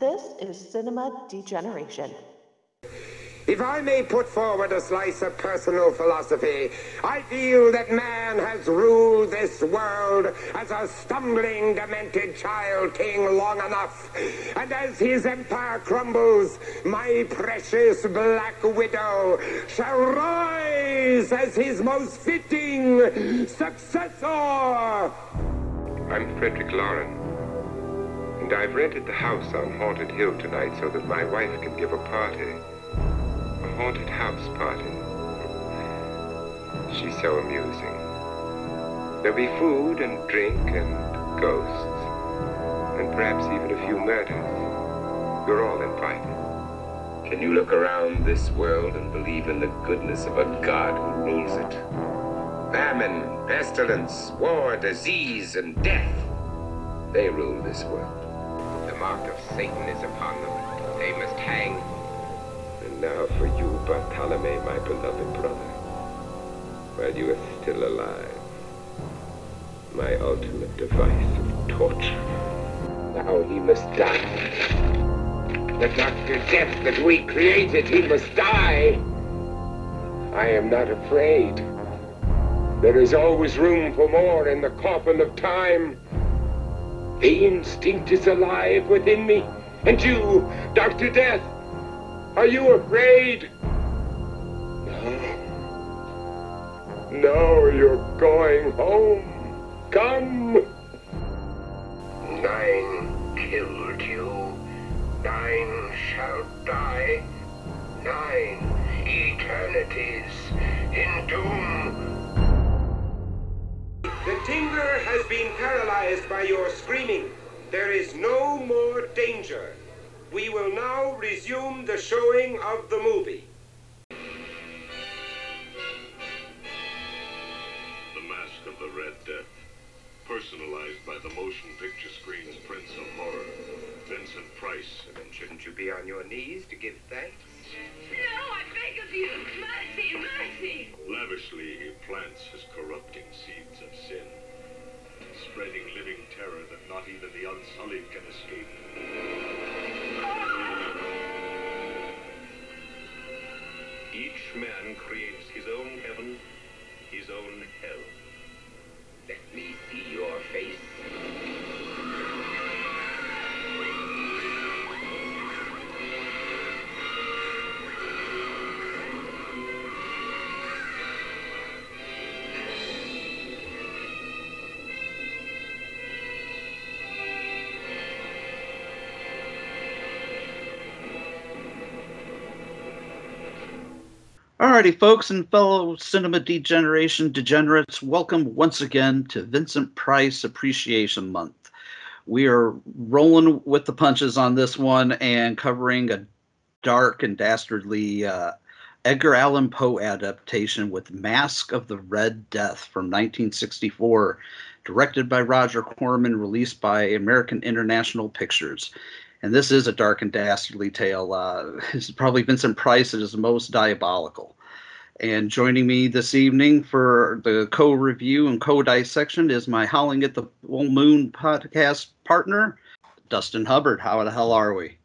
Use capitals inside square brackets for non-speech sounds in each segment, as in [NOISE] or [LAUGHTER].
This is Cinema Degeneration. If I may put forward a slice of personal philosophy, I feel that man has ruled this world as a stumbling, demented child king long enough. And as his empire crumbles, my precious black widow shall rise as his most fitting successor. I'm Frederick Loren, I've rented the house on Haunted Hill tonight so that my wife can give a party. A haunted house party. She's so amusing. There'll be food and drink and ghosts, and perhaps even a few murders. You're all invited. Can you look around this world and believe in the goodness of a God who rules it? Famine, pestilence, war, disease, and death. They rule this world. Mark of Satan is upon them. They must hang. And now for you, Bartolome, my beloved brother, while you are still alive, my ultimate device of torture. Now he must die. The Dr. Death that we created, he must die. I am not afraid. There is always room for more in the coffin of time. The instinct is alive within me. And you, Dr. Death, are you afraid? No. No, you're going home. Come. Nine killed you. Nine shall die. Nine eternities in doom. The Tingler has been paralyzed by your screaming. There is no more danger. We will now resume the showing of the movie. The Mask of the Red Death. Personalized by the motion picture screen's Prince of Horror, Vincent Price. Then shouldn't you be on your knees to give thanks? No, I beg of you. Mercy, mercy. Lavishly, he plants his corrupting seeds sin, spreading living terror that not even the unsullied can escape. Each man creates his own heaven, his own hell. Let me see your face. Alrighty, folks and fellow cinema degeneration degenerates, welcome once again to Vincent Price Appreciation Month. We are rolling with the punches on this one and covering a dark and dastardly uh, Edgar Allan Poe adaptation with Mask of the Red Death from 1964, directed by Roger Corman, released by American International Pictures. And this is a dark and dastardly tale. Uh, it's [LAUGHS] probably Vincent Price at his most diabolical. And joining me this evening for the co-review and co-dissection is my Howling at the Full Moon podcast partner, Dustin Hubbard. How the hell are we?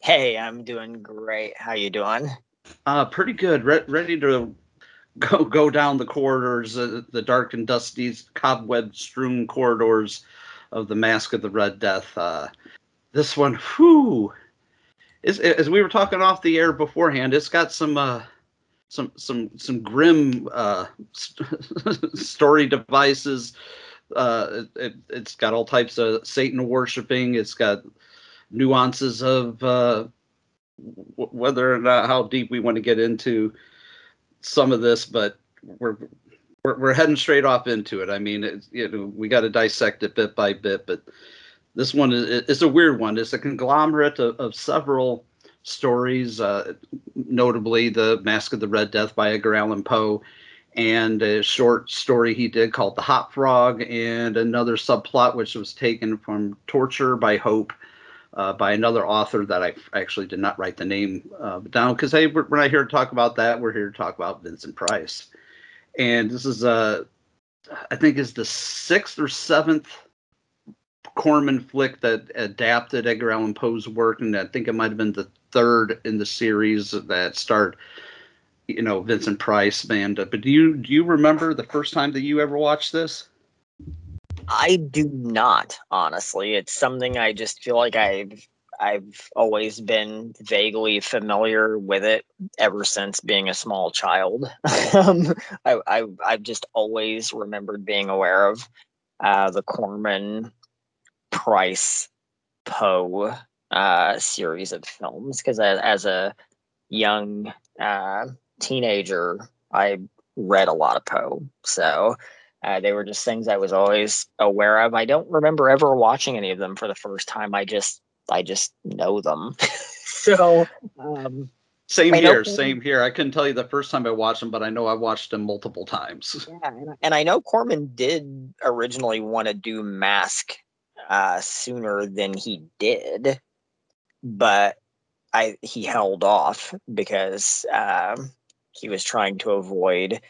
Hey, I'm doing great. How you doing? Uh, pretty good. Re- ready to go go down the corridors, uh, the dark and dusty, cobweb-strewn corridors of the Mask of the Red Death. Uh, this one, whew, is as we were talking off the air beforehand, it's got some uh, some some some grim uh, [LAUGHS] story devices. Uh, it, it's got all types of Satan worshiping. It's got nuances of uh, w- whether or not how deep we want to get into some of this, but we're we're, we're heading straight off into it. I mean, it's, you know, we got to dissect it bit by bit, but this one is, is a weird one. It's a conglomerate of, of several stories, uh, notably the Mask of the Red Death by Edgar Allan Poe, and a short story he did called The Hop-Frog, and another subplot which was taken from Torture by Hope. Uh, by another author that I actually did not write the name uh, down because hey, we're, we're not here to talk about that. We're here to talk about Vincent Price, and this is uh, I think is the sixth or seventh Corman flick that adapted Edgar Allan Poe's work, and I think it might have been the third in the series that starred, you know, Vincent Price, Amanda. But do you do you remember the first time that you ever watched this? I do not, honestly. It's something I just feel like I've I've always been vaguely familiar with it ever since being a small child. [LAUGHS] um, I, I I've just always remembered being aware of uh, the Corman Price Poe uh, series of films because as, a young uh, teenager, I read a lot of Poe. So uh, they were just things I was always aware of. I don't remember ever watching any of them for the first time. I just I just know them. [LAUGHS] so um, Same I here, same here. I couldn't tell you the first time I watched them, but I know I watched them multiple times. yeah, and, I- and I know Corman did originally want to do Mask uh, sooner than he did, but I he held off because um, he was trying to avoid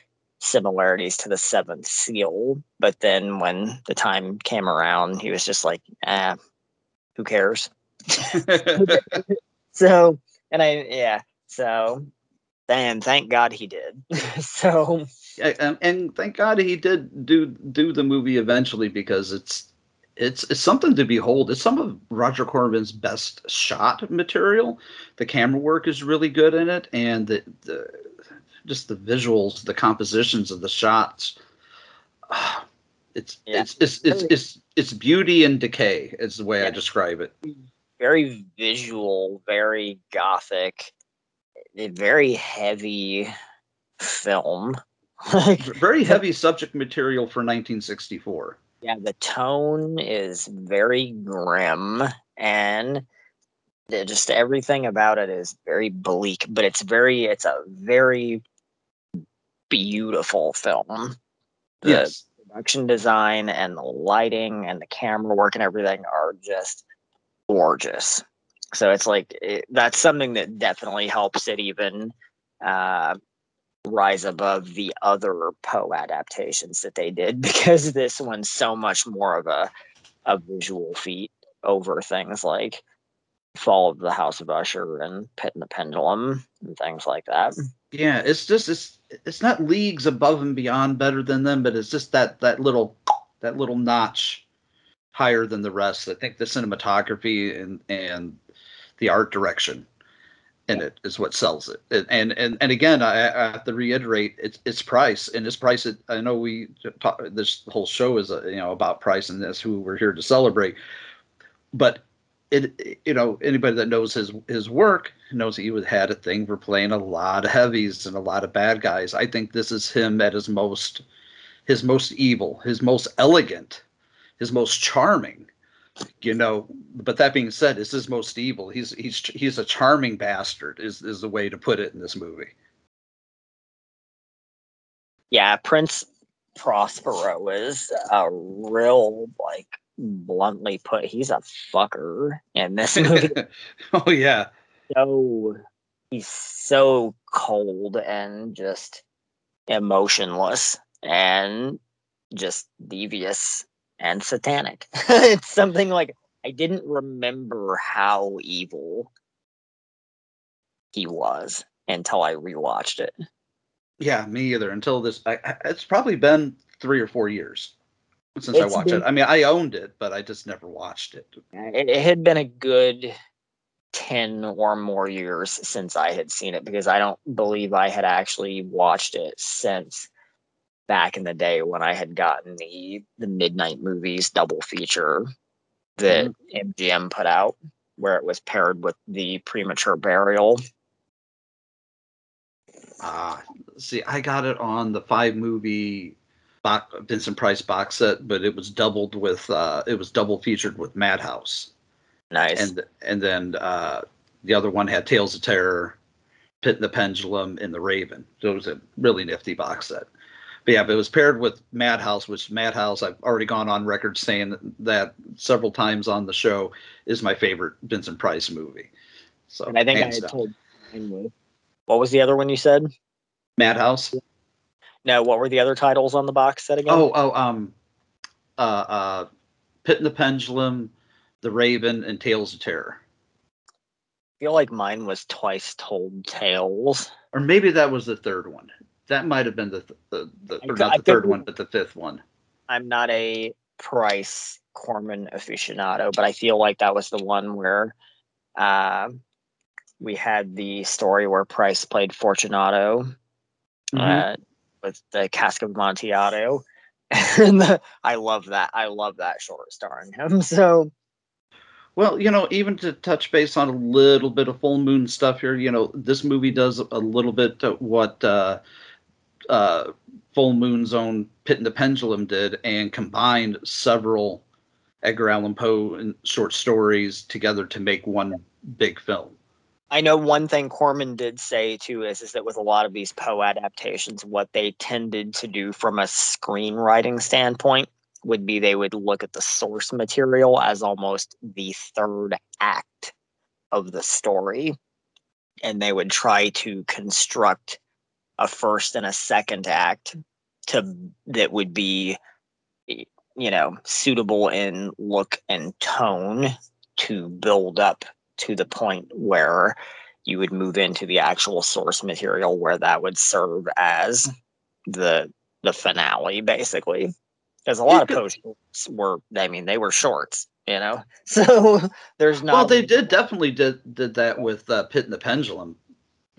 similarities to the Seventh Seal. But then when the time came around, he was just like, "Ah, who cares?" [LAUGHS] So, and I yeah, so and thank God he did. [LAUGHS] so and, and thank God he did do do the movie eventually because it's it's it's something to behold. It's some of Roger Corman's best shot material. The camera work is really good in it, and the, the just the visuals, the compositions of the shots. [SIGHS] It's, Yeah. it's it's it's it's it's beauty and decay is the way I describe it. very visual, very gothic, very heavy film. [LAUGHS] Very heavy subject material for 1964. Yeah, the tone is very grim and just everything about it is very bleak, but it's very it's a very beautiful film. The Yes. production design and the lighting and the camera work and everything are just gorgeous. So it's like it, that's something that definitely helps it even uh, rise above the other Poe adaptations that they did [LAUGHS] because this one's so much more of a a visual feat over things like Fall of the House of Usher and Pit and the Pendulum and things like that. Yeah, it's just it's it's not leagues above and beyond better than them, but it's just that that little that little notch higher than the rest. I think the cinematography and and the art direction in it is what sells it. And and and, again, I, I have to reiterate its its price and its price. It, I know we talk, this whole show is uh, you know about price and this who we're here to celebrate, but it you know anybody that knows his his work knows he would had a thing for playing a lot of heavies and a lot of bad guys. I think this is him at his most his most evil, his most elegant, his most charming. You know, but that being said, this is his most evil. He's he's he's a charming bastard. Is is the way to put it in this movie. Yeah, Prince Prospero is a real like bluntly put he's a fucker in this movie [LAUGHS] oh yeah, so he's so cold and just emotionless and just devious and satanic [LAUGHS] it's something like i didn't remember how evil he was until i rewatched it yeah. Me either. Until this, I, it's probably been three or four years since I watched been- it. I mean, I owned it, but I just never watched it. it, it had been a good 10 or more years since I had seen it because I don't believe I had actually watched it since back in the day when I had gotten the the midnight movies double feature that MGM put out where it was paired with the premature burial. Ah, see, I got it on the five movie box, Vincent Price box set, but it was doubled with uh, it was double featured with Madhouse, Nice. and and then uh, the other one had Tales of Terror, Pit and the Pendulum, and The Raven. So it was a really nifty box set. But yeah, but it was paired with Madhouse, which Madhouse I've already gone on record saying that, several times on the show is my favorite Vincent Price movie. So and I think I had down. told what was the other one you said? Madhouse. No, what were the other titles on the box set again? Oh, oh, um, uh, uh, Pit and the Pendulum, The Raven, and Tales of Terror. I feel like mine was twice told tales. Or maybe that was the third one. That might have been the, th- the, the or not the third one, but the fifth one. I'm not a Price Corman aficionado, but I feel like that was the one where uh, we had the story where Price played Fortunato Mhm. uh, with the Cask of Amontillado. [LAUGHS] and the, I love that. I love that short starring him. [LAUGHS] So Well, you know, even to touch base on a little bit of full moon stuff here, you know, this movie does a little bit what uh, uh, Full Moon's own Pit and the Pendulum did and combined several Edgar Allan Poe short stories together to make one big film. I know one thing Corman did say too is, is that with a lot of these Poe adaptations, what they tended to do from a screenwriting standpoint would be they would look at the source material as almost the third act of the story. And they would try to construct a first and a second act to that would be you know suitable in look and tone to build up to the point where you would move into the actual source material where that would serve as the the finale basically. Because a lot of Yeah, post were i mean they were shorts you know? [LAUGHS] So there's not well, they did definitely did did that with uh, Pit and the Pendulum.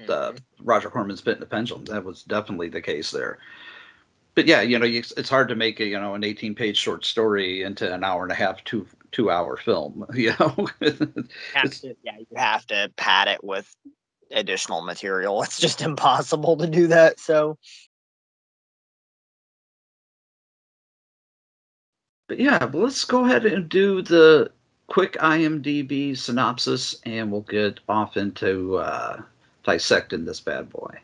Uh, Roger Corman's Pit and the Pendulum. That was definitely the case there. But yeah, you know, you, it's hard to make a you know an 18 page short story into an hour and a half, two two hour film. [LAUGHS] You know, it's- to, yeah you have to pad it with additional material [LAUGHS] it's just impossible to do that so but yeah, but let's go ahead and do the quick IMDb synopsis, and we'll get off into uh, dissecting this bad boy.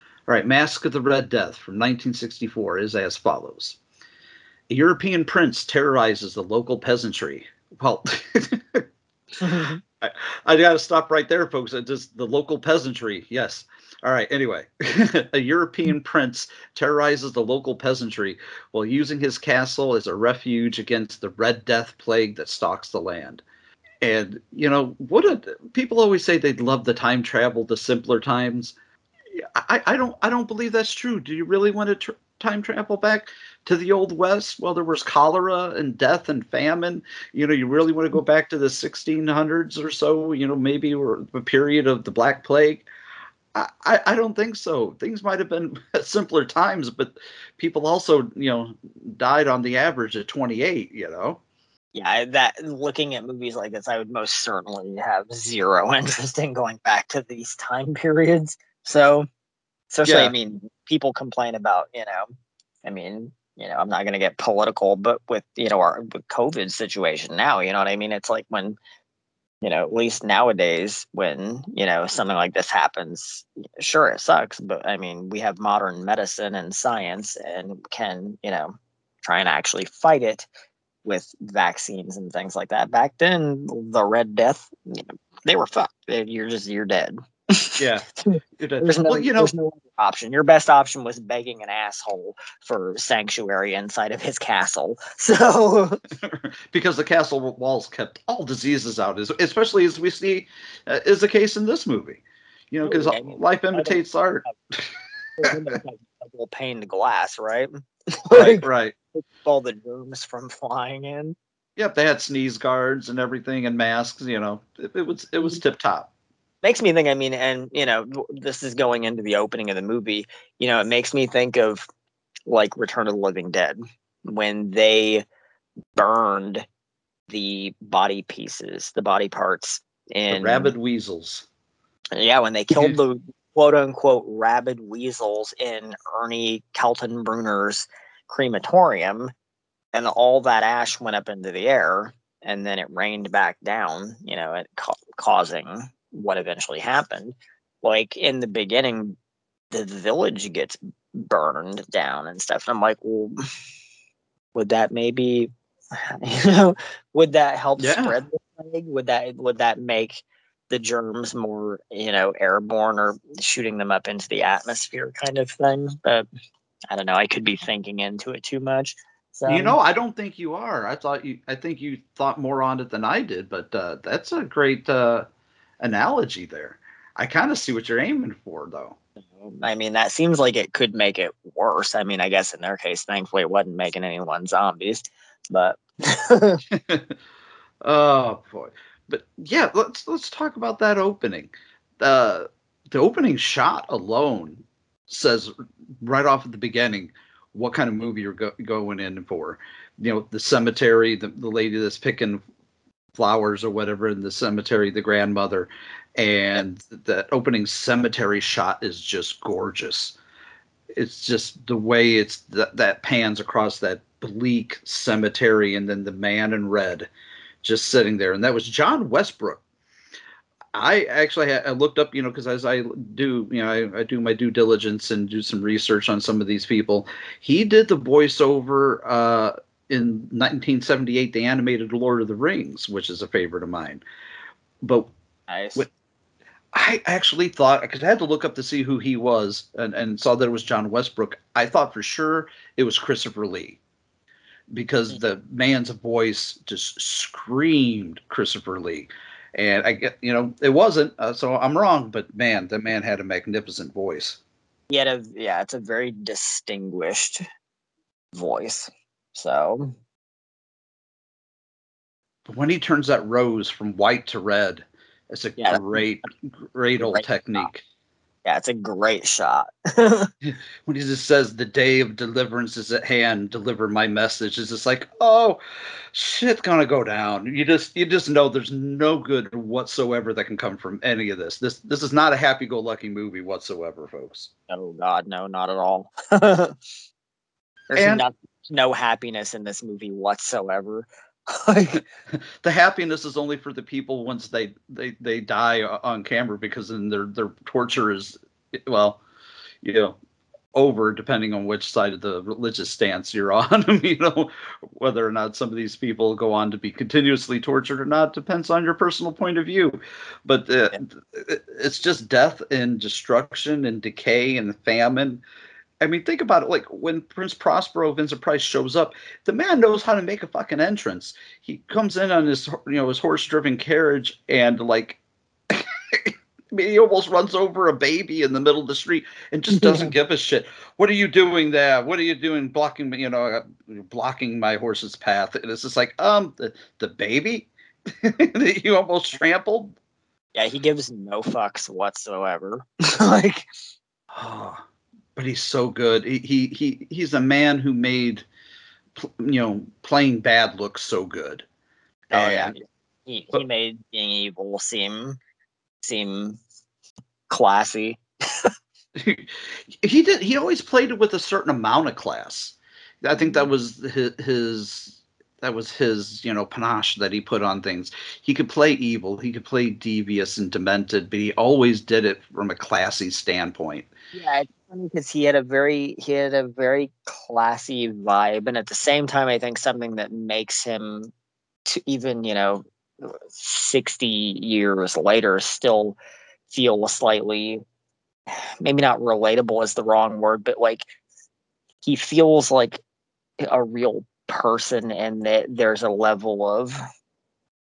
All right, Mask of the Red Death from 1964 is as follows. A European prince terrorizes the local peasantry. Well, [LAUGHS] I, I got to stop right there, folks. It just the local peasantry. Yes. All right. Anyway, [LAUGHS] a European prince terrorizes the local peasantry while using his castle as a refuge against the Red Death plague that stalks the land. And you know what? A, people always say they'd love the time travel to simpler times. I, I don't I don't believe that's true. Do you really want to tr- time travel back to the old west? Well, there was cholera and death and famine. You know, you really want to go back to the 1600s or so. You know, maybe or the period of the Black Plague. I I don't think so. Things might have been [LAUGHS] simpler times, but people also, you know, died on the average at 28. You know. Yeah that looking at movies like this i would most certainly have zero [LAUGHS] interest in going back to these time periods. So especially Yeah. i mean people complain about you know i mean you know i'm not going to get political but with you know our with covid situation now you know what i mean? It's like when you know at least nowadays when you know something like this happens sure it sucks but i mean we have modern medicine and science and can you know try and actually fight it with vaccines and things like that. Back then, the Red Death, you know, they were fucked. You're just you're dead. Yeah. [LAUGHS] There's no, well, you know, there's no option. Your best option was begging an asshole for sanctuary inside of his castle. [LAUGHS] So [LAUGHS] because the castle walls kept all diseases out, especially as we see uh, is the case in this movie. You know, because mean, life imitates art. double paned glass, right? Right, right. All the germs from flying in. Yep, they had sneeze guards and everything and masks. You know, it, it was it was tip top. makes me think i mean and you know this is going into the opening of the movie you know it makes me think of like return of the living dead when they burned the body pieces the body parts The in rabid weasels. yeah when they killed [LAUGHS] the quote unquote rabid weasels in ernie kaltenbrunner's crematorium and all that ash went up into the air and then it rained back down you know it ca- causing what eventually happened. Like in the beginning the village gets burned down and stuff and i'm like well would that maybe [LAUGHS] you know would that help Yeah. spread the plague? Would that would that make the germs more you know airborne or shooting them up into the atmosphere kind of thing? But i don't know i could be thinking into it too much So, you know, I don't think you are. I thought you. I think you thought more on it than I did. But uh, that's a great uh, analogy there. I kind of see what you're aiming for, though. I mean, that seems like it could make it worse. I mean, I guess in their case, thankfully, it wasn't making anyone zombies. But [LAUGHS] oh boy, but yeah, let's let's talk about that opening. The the opening shot alone says right off at the beginning what kind of movie you're go- going in for. You know, the cemetery, the, the lady that's picking flowers or whatever in the cemetery, the grandmother, and that opening cemetery shot is just gorgeous. It's just the way it's that that pans across that bleak cemetery, and then the man in red just sitting there, and that was John Westbrook. I actually had, I looked up, you know, because as I do, you know, I, I, do my due diligence and do some research on some of these people. He did the voiceover uh, in 1978, the animated Lord of the Rings, which is a favorite of mine. But nice. With, I actually thought because I had to look up to see who he was and, and saw that it was John Westbrook. I thought for sure it was Christopher Lee because the man's voice just screamed Christopher Lee. And I get, you know, it wasn't, uh, so I'm wrong, but man, the man had a magnificent voice. He had a, yeah, it's a very distinguished voice. So. But when he turns that rose from white to red, it's a yeah, great, great old great technique. Yeah, it's a great shot. [LAUGHS] when he just says, "The day of deliverance is at hand. Deliver my message." It's just like, oh, shit's gonna go down. You just, you just know there's no good whatsoever that can come from any of this. This, this is not a happy-go-lucky movie whatsoever, folks. Oh God, no, not at all. [LAUGHS] there's and, not, no happiness in this movie whatsoever. [LAUGHS] the happiness is only for the people once they they they die on camera because then their their torture is well you know over depending on which side of the religious stance you're [LAUGHS] on you know whether or not some of these people go on to be continuously tortured or not depends on your personal point of view. But uh, it's just death and destruction and decay and famine I mean, think about it. Like when Prince Prospero, Vincent Price shows up, the man knows how to make a fucking entrance. He comes in on his, you know, his horse-driven carriage, and like, I [LAUGHS] mean, he almost runs over a baby in the middle of the street and just [LAUGHS] doesn't give a shit. What are you doing there? What are you doing, blocking, me? you know, uh, blocking my horse's path? And it's just like, um, the the baby [LAUGHS] that you almost trampled. Yeah, he gives no fucks whatsoever. like. [SIGHS] [SIGHS] Oh but he's so good. He he, he he's a man who made you know playing bad look so good. Oh and, yeah, he but, he made being evil seem seem classy. [LAUGHS] he did. He always played it with a certain amount of class. I think that mm-hmm. was his, his that was his you know panache that he put on things he could play evil he could play devious and demented but he always did it from a classy standpoint yeah funny because he had a very he had a very classy vibe, and at the same time, I think something that makes him to even you know sixty years later still feel slightly maybe not relatable is the wrong word, but like he feels like a real person, and that there's a level of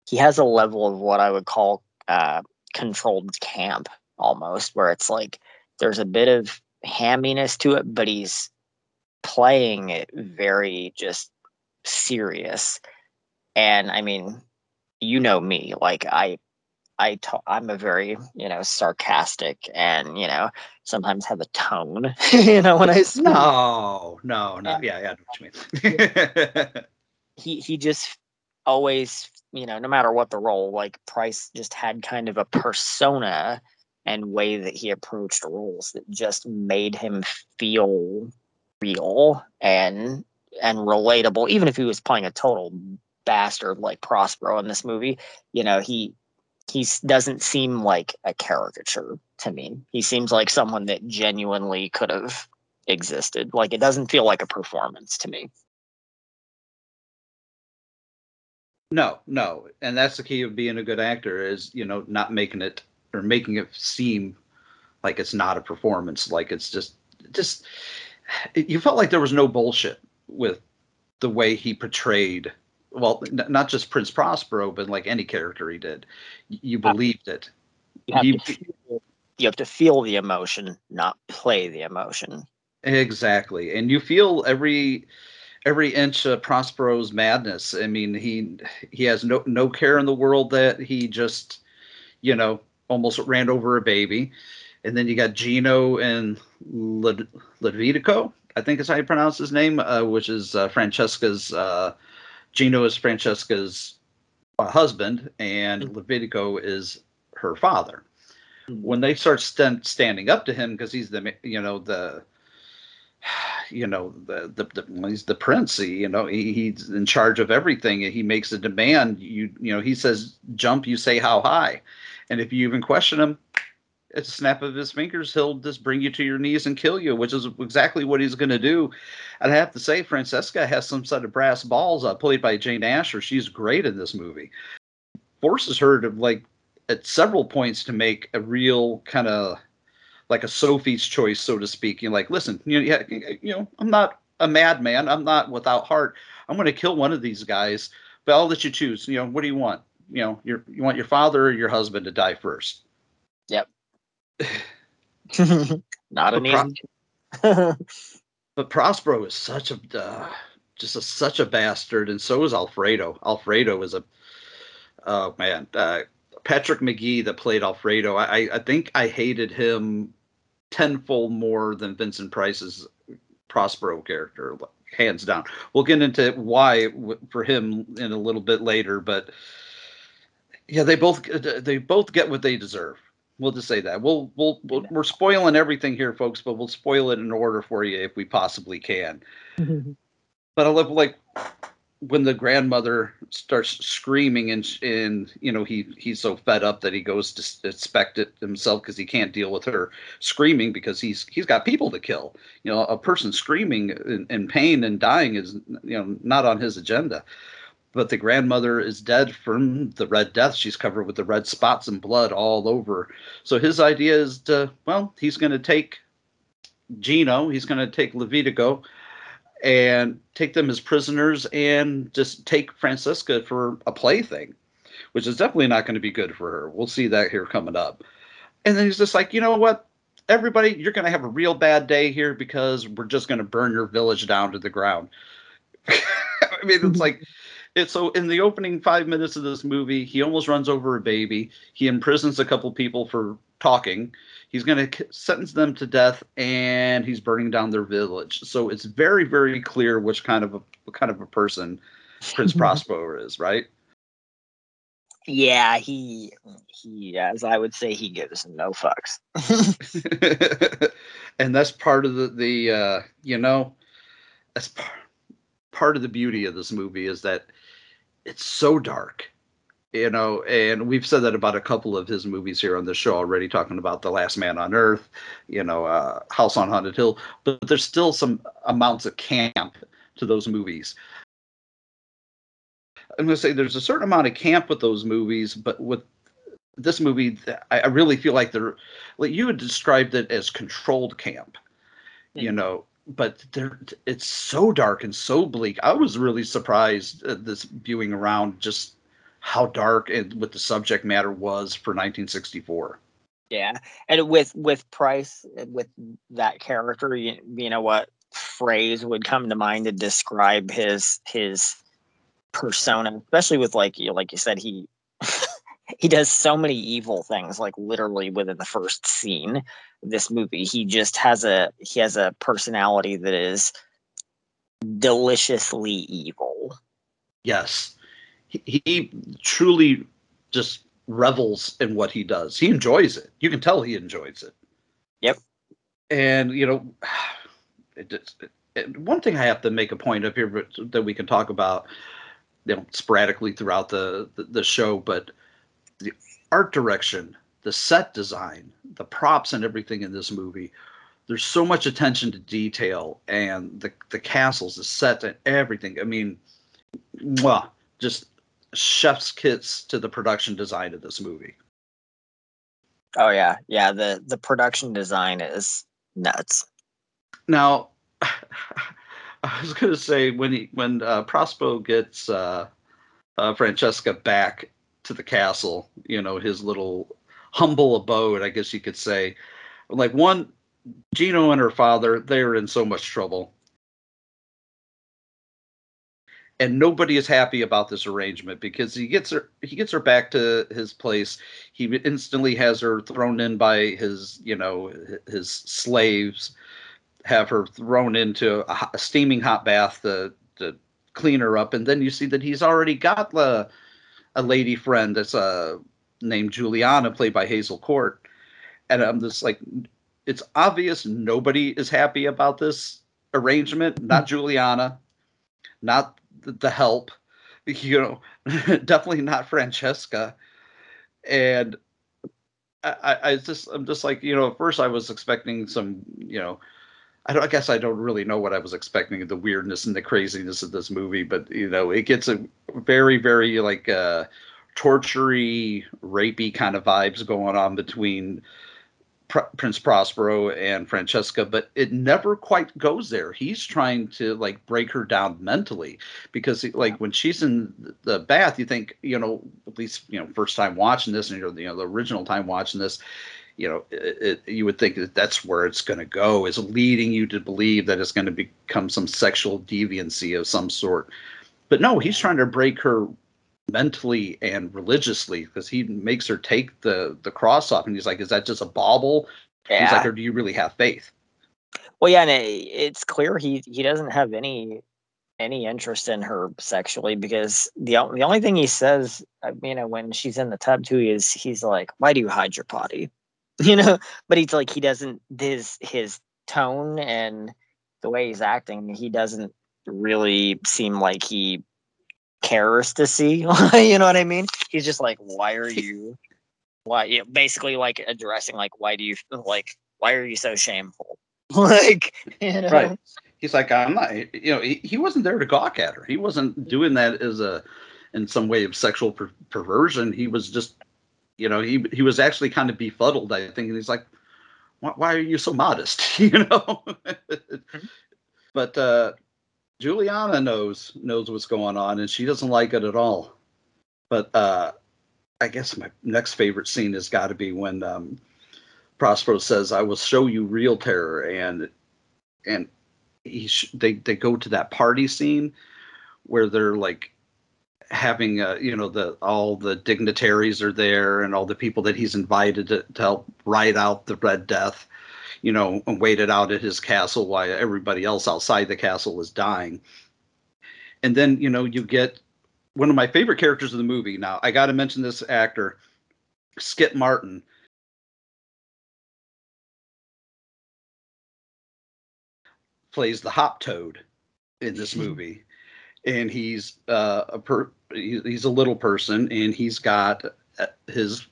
he has a level of what I would call uh, controlled camp almost, where it's like there's a bit of hamminess to it, but he's playing it very just serious. And I mean, you know me, like I I talk, I'm a very, you know, sarcastic and, you know, sometimes have a tone, [LAUGHS] you know, when I speak. No, no, no. Yeah, yeah, I know what you mean. [LAUGHS] he he just always, you know, no matter what the role, like Price just had kind of a persona and way that he approached roles that just made him feel real and and relatable. Even if he was playing a total bastard like prospero in this movie you know he he doesn't seem like a caricature to me. He seems like someone that genuinely could have existed. Like it doesn't feel like a performance to me. No no. And that's the key of being a good actor is you know not making it or making it seem like it's not a performance, like it's just just you felt like there was no bullshit with the way he portrayed well n- not just prince prospero but like any character he did. You believed it. You have, to feel, you have to feel the emotion, not play the emotion. exactly. And you feel every every inch of prospero's madness. I mean he he has no no care in the world that he just you know almost ran over a baby. And then you got gino and Levitico, i think is how you pronounce his name uh, which is uh, francesca's uh, gino is francesca's uh, husband and levitico is her father. When they start stand, standing up to him because he's the you know the you know the, the the he's the prince. He, you know he, he's in charge of everything. He makes a demand. You you know he says jump you say how high and if you even question him it's a snap of his fingers he'll just bring you to your knees and kill you which is exactly what he's going to do and i have to say francesca has some set of brass balls uh, played by jane asher she's great in this movie forces her to like at several points to make a real kind of like a Sophie's choice, so to speak. You're like, listen, you know, you know, I'm not a madman. I'm not without heart. I'm going to kill one of these guys, but I'll let you choose. You know, what do you want? You know, your you want your father or your husband to die first? Yep. [LAUGHS] not an Pro- easy. [LAUGHS] But Prospero is such a uh, just a, such a bastard, and so is Alfredo. Alfredo is a oh man, uh, Patrick Magee that played Alfredo. I I think I hated him tenfold more than Vincent Price's Prospero character, hands down. We'll get into why w- for him in a little bit later, but yeah, they both uh, they both get what they deserve. We'll just say that. We'll, we'll, we'll we're spoiling everything here, folks, but we'll spoil it in order for you if we possibly can. [LAUGHS] But I love like when the grandmother starts screaming and and you know he he's so fed up that he goes to inspect it himself because he can't deal with her screaming because he's he's got people to kill. You know, a person screaming in, in pain and dying is you know not on his agenda. But the grandmother is dead from the red death. She's covered with the red spots and blood all over. So his idea is to well, he's going to take Gino, he's going to take Levitico, and take them as prisoners and just take Francesca for a plaything, which is definitely not going to be good for her. We'll see that here coming up. And then he's just like, you know what? Everybody, you're going to have a real bad day here because we're just going to burn your village down to the ground. [LAUGHS] I mean, it's like, it's so in the opening five minutes of this movie, he almost runs over a baby. He imprisons a couple people for talking. He's going to sentence them to death, and he's burning down their village. So it's very, very clear which kind of a what kind of a person Prince [LAUGHS] Prospero is, right? yeah, he he as I would say he gives no fucks. [LAUGHS] and that's part of the the uh, you know that's par- part of the beauty of this movie is that it's so dark you know and we've said that about a couple of his movies here on the show already talking about the last man on earth you know uh, house on haunted hill but there's still some amounts of camp to those movies i'm going to say there's a certain amount of camp with those movies but with this movie i really feel like they're like you had described it as controlled camp you Mhm. know but it's so dark and so bleak. I was really surprised at this viewing around just how dark and what the subject matter was for 1964 Yeah, and with with Price with that character, you, you know what phrase would come to mind to describe his his persona, especially with like you like you said he [LAUGHS] he does so many evil things like literally within the first scene of this movie. He just has a he has a personality that is deliciously evil. Yes. He, he truly just revels in what he does. He enjoys it. You can tell he enjoys it. Yep. and you know [SIGHS] it, it, it- one thing i have to make a point of here but that we can talk about you know sporadically throughout the the, the show but the art direction the set design the props and everything in this movie there's so much attention to detail and the the castles the set and everything. I mean mwah, just chef's kits to the production design of this movie. Oh yeah. Yeah the the production design is nuts. Now, [LAUGHS] I was gonna say when he when uh, Prospero gets uh, uh, Francesca back to the castle, you know, his little humble abode, I guess you could say. Like one, Gino and her father, they're in so much trouble. And nobody is happy about this arrangement because he gets her he gets her back to his place. He instantly has her thrown in by his, you know, his slaves, have her thrown into a, a steaming hot bath to, to clean her up, and then you see that he's already got the a lady friend that's uh, named Juliana, played by Hazel Court, and I'm just like, it's obvious nobody is happy about this arrangement. Not Juliana, not the, help, you know, [LAUGHS] definitely not Francesca, and I, I, I just I'm just like you know at first I was expecting some you know I don't I guess I don't really know what I was expecting of the weirdness and the craziness of this movie but you know it gets a very very like uh tortury rapey kind of vibes going on between Pr- Prince Prospero and Francesca but it never quite goes there. He's trying to like break her down mentally because like when she's in the bath you think you know at least you know first time watching this and you know the original time watching this you know it, it, you would think that that's where it's going to go is leading you to believe that it's going to become some sexual deviancy of some sort. But no he's trying to break her mentally and religiously because he makes her take the the cross off and he's like is that just a bauble? He's like or do you really have faith? Well, yeah, and it, it's clear he he doesn't have any any interest in her sexually because the the only thing he says, uh, you know, when she's in the tub too, is he's like, "Why do you hide your body?" [LAUGHS] You know, but he's like he doesn't his his tone and the way he's acting, he doesn't really seem like he cares to see. [LAUGHS] you know what I mean? He's just like, "Why are you?" Why? You know, basically, like addressing like, "Why do you like?" Why are you so shameful? [LAUGHS] like, you know? right he's like i'm not you know he, he wasn't there to gawk at her he wasn't doing that as a in some way of sexual per- perversion he was just you know he he was actually kind of befuddled i think and he's like why, why are you so modest? [LAUGHS] You know? But uh juliana knows knows what's going on and she doesn't like it at all. But uh i guess my next favorite scene has got to be when um prospero says i will show you real terror and and he sh- they they go to that party scene where they're like having uh you know the all the dignitaries are there and all the people that he's invited to, to help ride out the red death you know and wait it out at his castle while everybody else outside the castle is dying. And then you know you get one of my favorite characters of the movie. Now i got to mention this actor skip martin. Plays the hop toad in this movie. And he's uh, a per he's a little person and he's got uh, his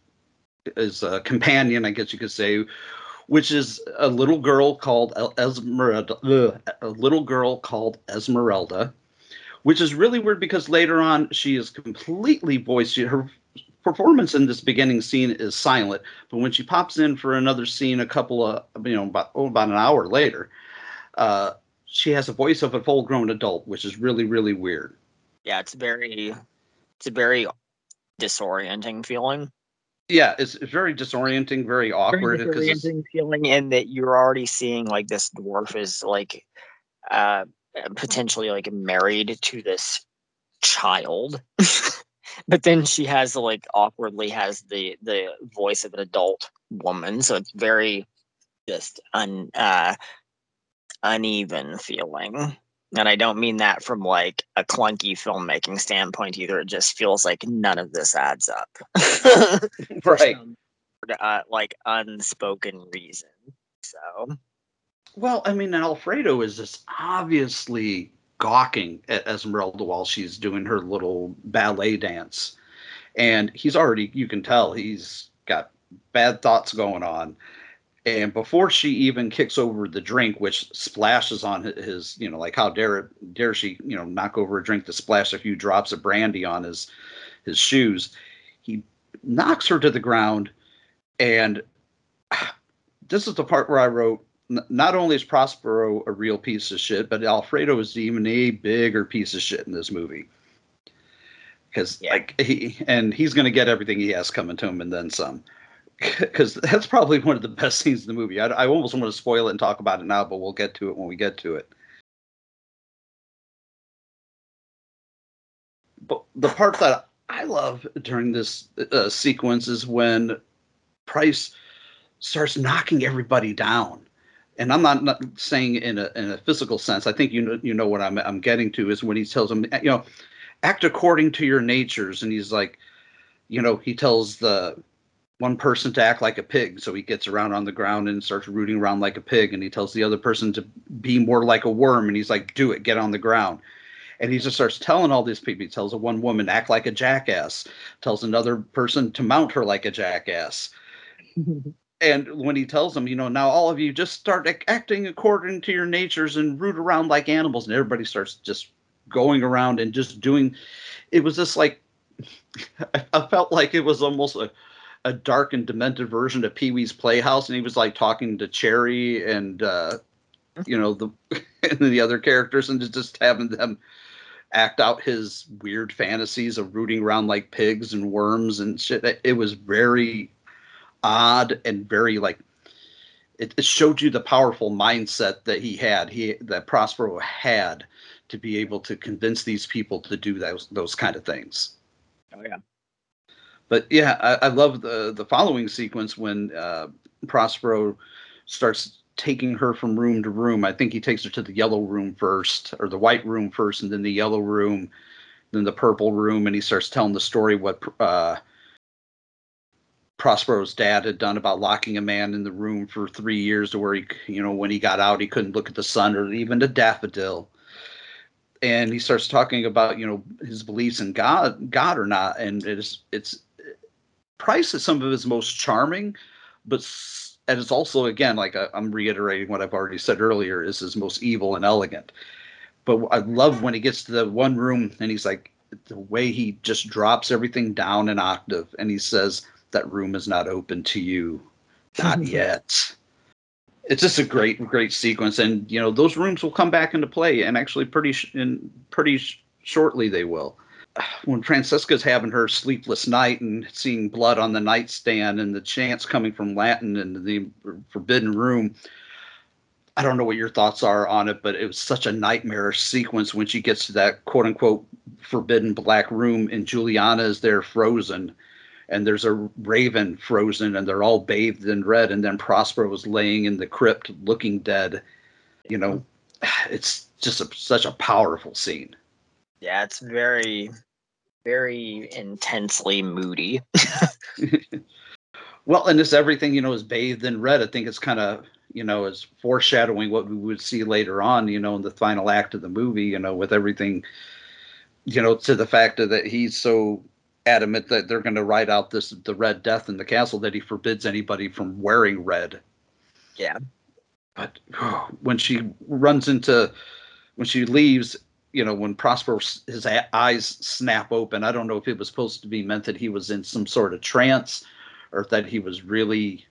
his uh, companion i guess you could say which is a little girl called esmeralda ugh, a little girl called esmeralda which is really weird because later on she is completely voiced her performance in this beginning scene is silent but when she pops in for another scene a couple of you know about oh, about an hour later uh, she has a voice of a full grown adult, which is really, really weird. Yeah, it's very, it's a very disorienting feeling. Yeah, it's, it's very disorienting, very awkward. Very disorienting feeling in that you're already seeing like this dwarf is like, uh, potentially like married to this child. [LAUGHS] but then she has like awkwardly has the the voice of an adult woman so it's very just un uh uneven feeling and i don't mean that from like a clunky filmmaking standpoint either it just feels like none of this adds up [LAUGHS] [LAUGHS] for Right. some, uh, like unspoken reason so Well, I mean, Alfredo is just obviously gawking at Esmeralda while she's doing her little ballet dance. And he's already, you can tell, he's got bad thoughts going on. And before she even kicks over the drink, which splashes on his, you know, like how dare dare she, you know, knock over a drink to splash a few drops of brandy on his his shoes, he knocks her to the ground. And [SIGHS] this is the part where I wrote, not only is Prospero a real piece of shit, but Alfredo is even a bigger piece of shit in this movie. Because Yeah. like he and he's gonna get everything he has coming to him and then some. [LAUGHS] Because that's probably one of the best scenes in the movie. I, I almost want to spoil it and talk about it now, but we'll get to it when we get to it. But the part that I love during this uh, sequence is when Price starts knocking everybody down. And I'm not, not saying in a in a physical sense. I think you know you know what I'm I'm getting to is when he tells them you know act according to your natures, and he's like, you know, he tells the one person to act like a pig, so he gets around on the ground and starts rooting around like a pig, and he tells the other person to be more like a worm, and he's like, do it, get on the ground. And he just starts telling all these people. He tells a one woman act like a jackass, tells another person to mount her like a jackass [LAUGHS] and when he tells them, you know, now all of you just start acting according to your natures and root around like animals, and everybody starts just going around and just doing. It was just like I, [LAUGHS] I felt like it was almost a, a dark and demented version of Pee Wee's Playhouse, and he was like talking to Chairry and uh, you know the [LAUGHS] and the other characters, and just having them act out his weird fantasies of rooting around like pigs and worms and shit. It- It was very odd and very like it, it showed you the powerful mindset that he had he that prospero had to be able to convince these people to do those those kind of things Oh yeah. But yeah i, I love the the following sequence when uh, prospero starts taking her from room to room i think he takes her to the yellow room first or the white room first and then the yellow room then the purple room and he starts telling the story what uh, Prospero's dad had done about locking a man in the room for three years to where he, you know, when he got out, he couldn't look at the sun or even the daffodil. And he starts talking about, you know, his beliefs in God, God or not. And it's, it's, Price is some of his most charming, but and it's also again like I, I'm reiterating what I've already said earlier is his most evil and elegant. But I love when he gets to the one room and he's like the way he just drops everything down an octave and he says that room is not open to you. Not [LAUGHS] yet. It's just a great great sequence. And you know those rooms will come back into play and actually pretty sh- in pretty sh- shortly they will [SIGHS] when francesca's having her sleepless night and seeing blood on the nightstand and the chants coming from latin and the forbidden room i don't know what your thoughts are on it but it was such a nightmarish sequence when she gets to that quote unquote forbidden black room and juliana is there frozen and there's a raven frozen and they're all bathed in red and then prospero is laying in the crypt looking dead. You know [SIGHS] it's just a, such a powerful scene. Yeah, it's very, very intensely moody. [LAUGHS] well and this everything you know is bathed in red i think it's kind of you know is foreshadowing what we would see later on you know in the final act of the movie you know with everything you know to the fact that he's so adamant that they're going to write out this the red death in the castle that he forbids anybody from wearing red Yeah. but [SIGHS] when she runs into when she leaves you know when prosper his eyes snap open i don't know if it was supposed to be meant that he was in some sort of trance or that he was really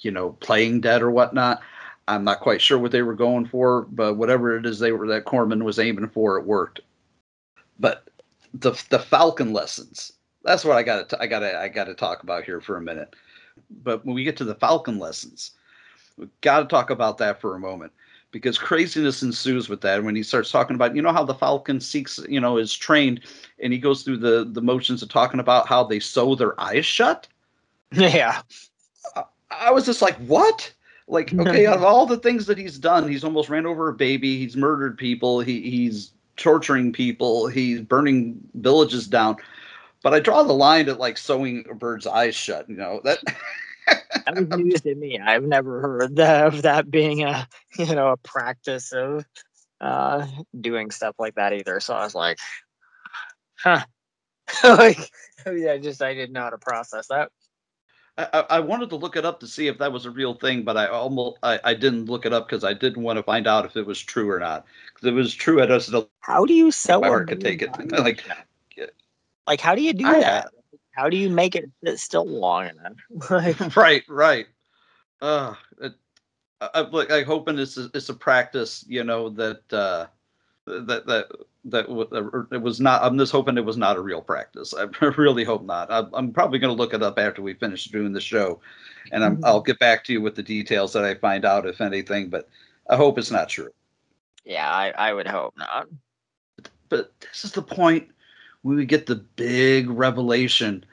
you know playing dead or whatnot. I'm not quite sure what they were going for but whatever it is they were that corman was aiming for it worked. But the the falcon lessons that's what i got to i got to i got to talk about here for a minute. But when we get to the falcon lessons we got to talk about that for a moment because craziness ensues with that. When he starts talking about you know how the falcon seeks you know is trained and he goes through the the motions of talking about how they sew their eyes shut? [LAUGHS] Yeah. i was just like what? Like [LAUGHS] okay out of all the things that he's done he's almost ran over a baby he's murdered people he, he's torturing people he's burning villages down. But i draw the line at like sewing a bird's eyes shut you know that [LAUGHS] That was news to me. I've never heard that, of that being a [LAUGHS] you know a practice of uh doing stuff like that either. So I was like, huh. [LAUGHS] like I just I didn't know how to process that. I, I wanted to look it up to see if that was a real thing, but I almost I, I didn't look it up because I didn't want to find out if it was true or not. Because it was true, I just How do you my a heart could take it. [LAUGHS] like like how do you do I- that? How do you make it still long enough? [LAUGHS] like [LAUGHS] right, right. Uh, it, I- I'm like I hoping it's a, it's a practice, you know, that uh, that that that w- it was not. I'm just hoping it was not a real practice. I [LAUGHS] really hope not. I'm, I'm probably going to look it up after we finish doing the show, and I'm, I'll get back to you with the details that I find out, if anything. But I hope it's not true. Yeah, I, I would hope not. But this is the point we get the big revelation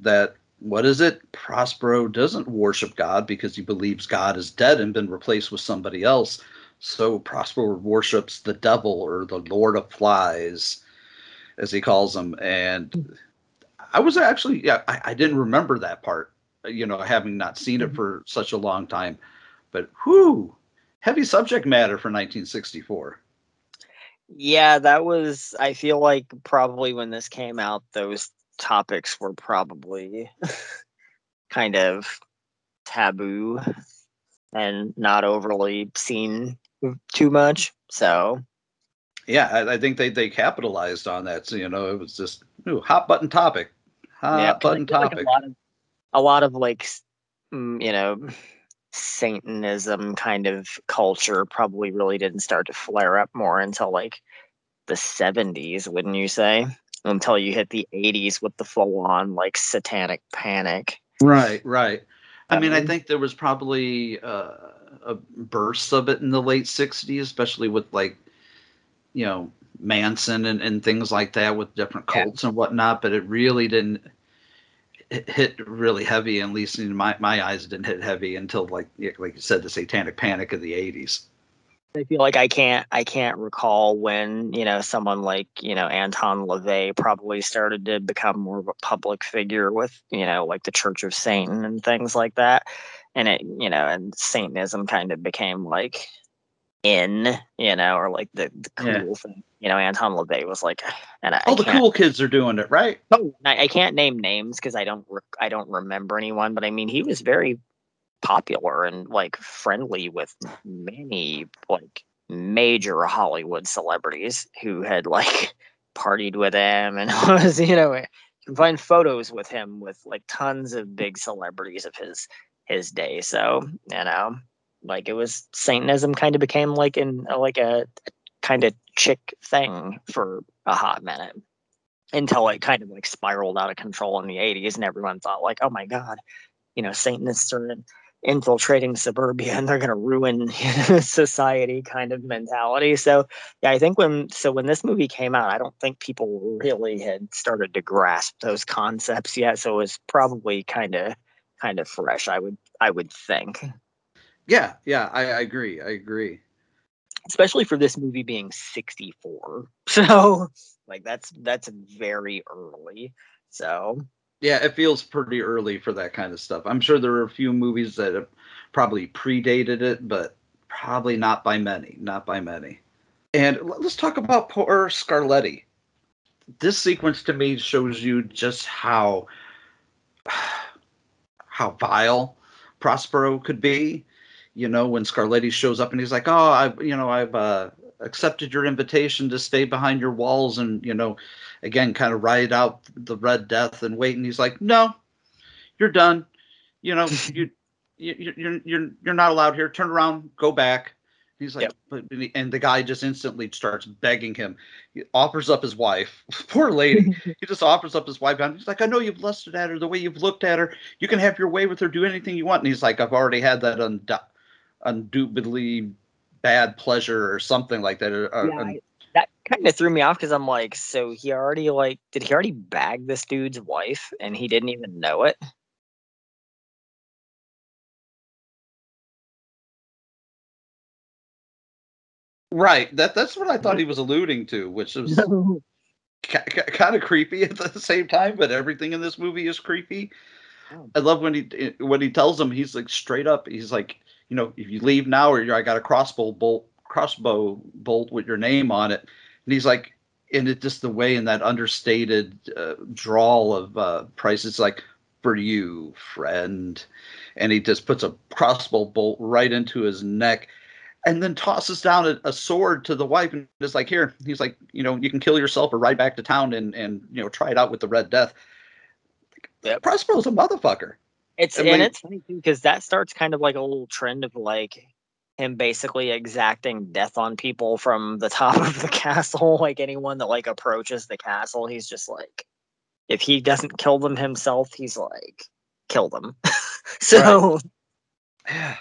that what is it? Prospero doesn't worship God because he believes God is dead and been replaced with somebody else. So Prospero worships the devil or the Lord of Flies, as he calls him. And I was actually, yeah, I, I didn't remember that part, you know, having not seen it mm-hmm. for such a long time. But whew, heavy subject matter for 1964. Yeah, that was. I feel like probably when this came out, those topics were probably [LAUGHS] kind of taboo and not overly seen too much. So Yeah, I, I think they, they capitalized on that. So, you know, it was just ooh, hot button topic. Hot yeah, button feel like topic. a lot of a lot of like mm, you know Satanism kind of culture probably really didn't start to flare up more until like the 70s, wouldn't you say? Until you hit the 80s with the full on like satanic panic. Right, right. I mean, I Um, think there was probably uh, a burst of it in the late 60s, especially with like, you know, Manson and, and things like that with different Yeah. cults and whatnot, but it really didn't hit- really heavy, at least in my, my eyes, didn't hit heavy until like, like you said, the satanic panic of the 80s. I feel like I can't I can't recall when, you know, someone like, you know, Anton LaVey probably started to become more of a public figure with, you know, like the Church of Satan and things like that. And it, you know, and Satanism kind of became like in, you know, or like the, the cool Yeah. thing. You know, Anton LaVey was like and I, All I the cool kids are doing it, right? Oh, I, I can't name names because I don't rec- I don't remember anyone, but I mean he was very popular and like friendly with many like major Hollywood celebrities who had like [LAUGHS] partied with him and [LAUGHS] was you know you can find photos with him with like tons of big celebrities of his his day. So you know like it was Satanism kind of became like in uh, like a kind of chick thing for a hot minute. Until it kind of like spiraled out of control in the 80s and everyone thought like oh my god you know satanists are infiltrating suburbia and they're going to ruin [LAUGHS] society kind of mentality. So yeah i think when so when this movie came out i don't think people really had started to grasp those concepts yet so it was probably kind of kind of fresh i would i would think Yeah, yeah, I, I agree. I agree. especially for this movie being 64 [LAUGHS] so like that's that's very early so Yeah, it feels pretty early for that kind of stuff. I'm sure there are a few movies that have probably predated it, but probably not by many. Not by many. And let's talk about poor Scarlatti. This sequence to me shows you just how [SIGHS] how vile Prospero could be. You know, when Scarlatti shows up and he's like, "Oh, I've you know, I've uh, accepted your invitation to stay behind your walls and you know, again, kind of ride out the Red Death and wait." And he's like, "No, you're done. You know, [LAUGHS] you, you you're you're you're not allowed here. Turn around, go back." He's like, Yep. but and the guy just instantly starts begging him. He offers up his wife. [LAUGHS] Poor lady. [LAUGHS] he just offers up his wife. And he's like, I know you've lusted at her the way you've looked at her. You can have your way with her. Do anything you want. And he's like, I've already had that undu- undoubtedly bad pleasure or something like that. or- or- yeah, un- I- that kind of threw me off because I'm like, so he already like, did he already bag this dude's wife and he didn't even know it? right. That that's what I thought he was alluding to, which was kind of creepy at the same time. But everything in this movie is creepy. Oh. I love when he when he tells him he's like straight up. He's like, you know, if you leave now, or you're, I got a crossbow bolt, crossbow bolt with your name on it. And he's like, and it just the way in that understated uh, drawl of uh, Price, it's like for you, friend. And he just puts a crossbow bolt right into his neck, and then tosses down a, a sword to the wife and is like, here. He's like, you know, you can kill yourself or ride back to town and and you know try it out with the Red Death. Yep. Prospero's a motherfucker. It's And and, like- it's funny too because that starts kind of like a little trend of like him basically exacting death on people from the [LAUGHS] top of the castle. Like anyone that like approaches the castle, he's just like, if he doesn't kill them himself, he's like, kill them. [LAUGHS] so Yeah.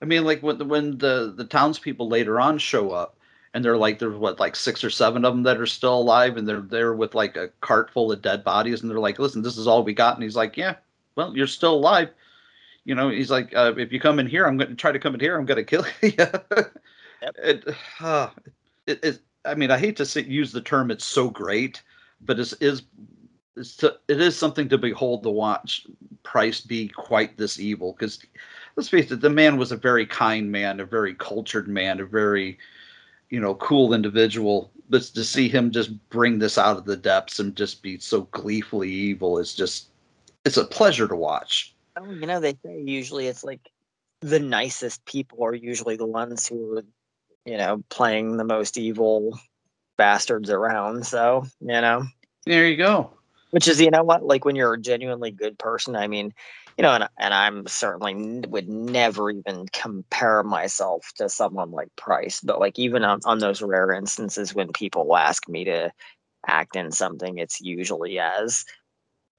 I mean, like when when the the townspeople later on show up, and they're like, there's what like six or seven of them that are still alive, and they're there with like a cart full of dead bodies, and they're like, listen, this is all we got, and he's like, yeah, well, you're still alive. You know, he's like, uh, if you come in here, I'm going to try to come in here, I'm going [LAUGHS] to kill you. It, uh, it, it, I mean, I hate to say, use the term "it's so great," but it is it's to, it is something to behold to watch Price be quite this evil because let's face it, the man was a very kind man, a very cultured man, a very you know cool individual. But to see him just bring this out of the depths and just be so gleefully evil is just it's a pleasure to watch. Oh, you know, they say usually it's like the nicest people are usually the ones who are, you know, playing the most evil bastards around. So, you know, There you go. which is, you know what, like when you're a genuinely good person, I mean, you know, and, and I'm certainly would never even compare myself to someone like Price, but like even on, on those rare instances when people ask me to act in something, it's usually as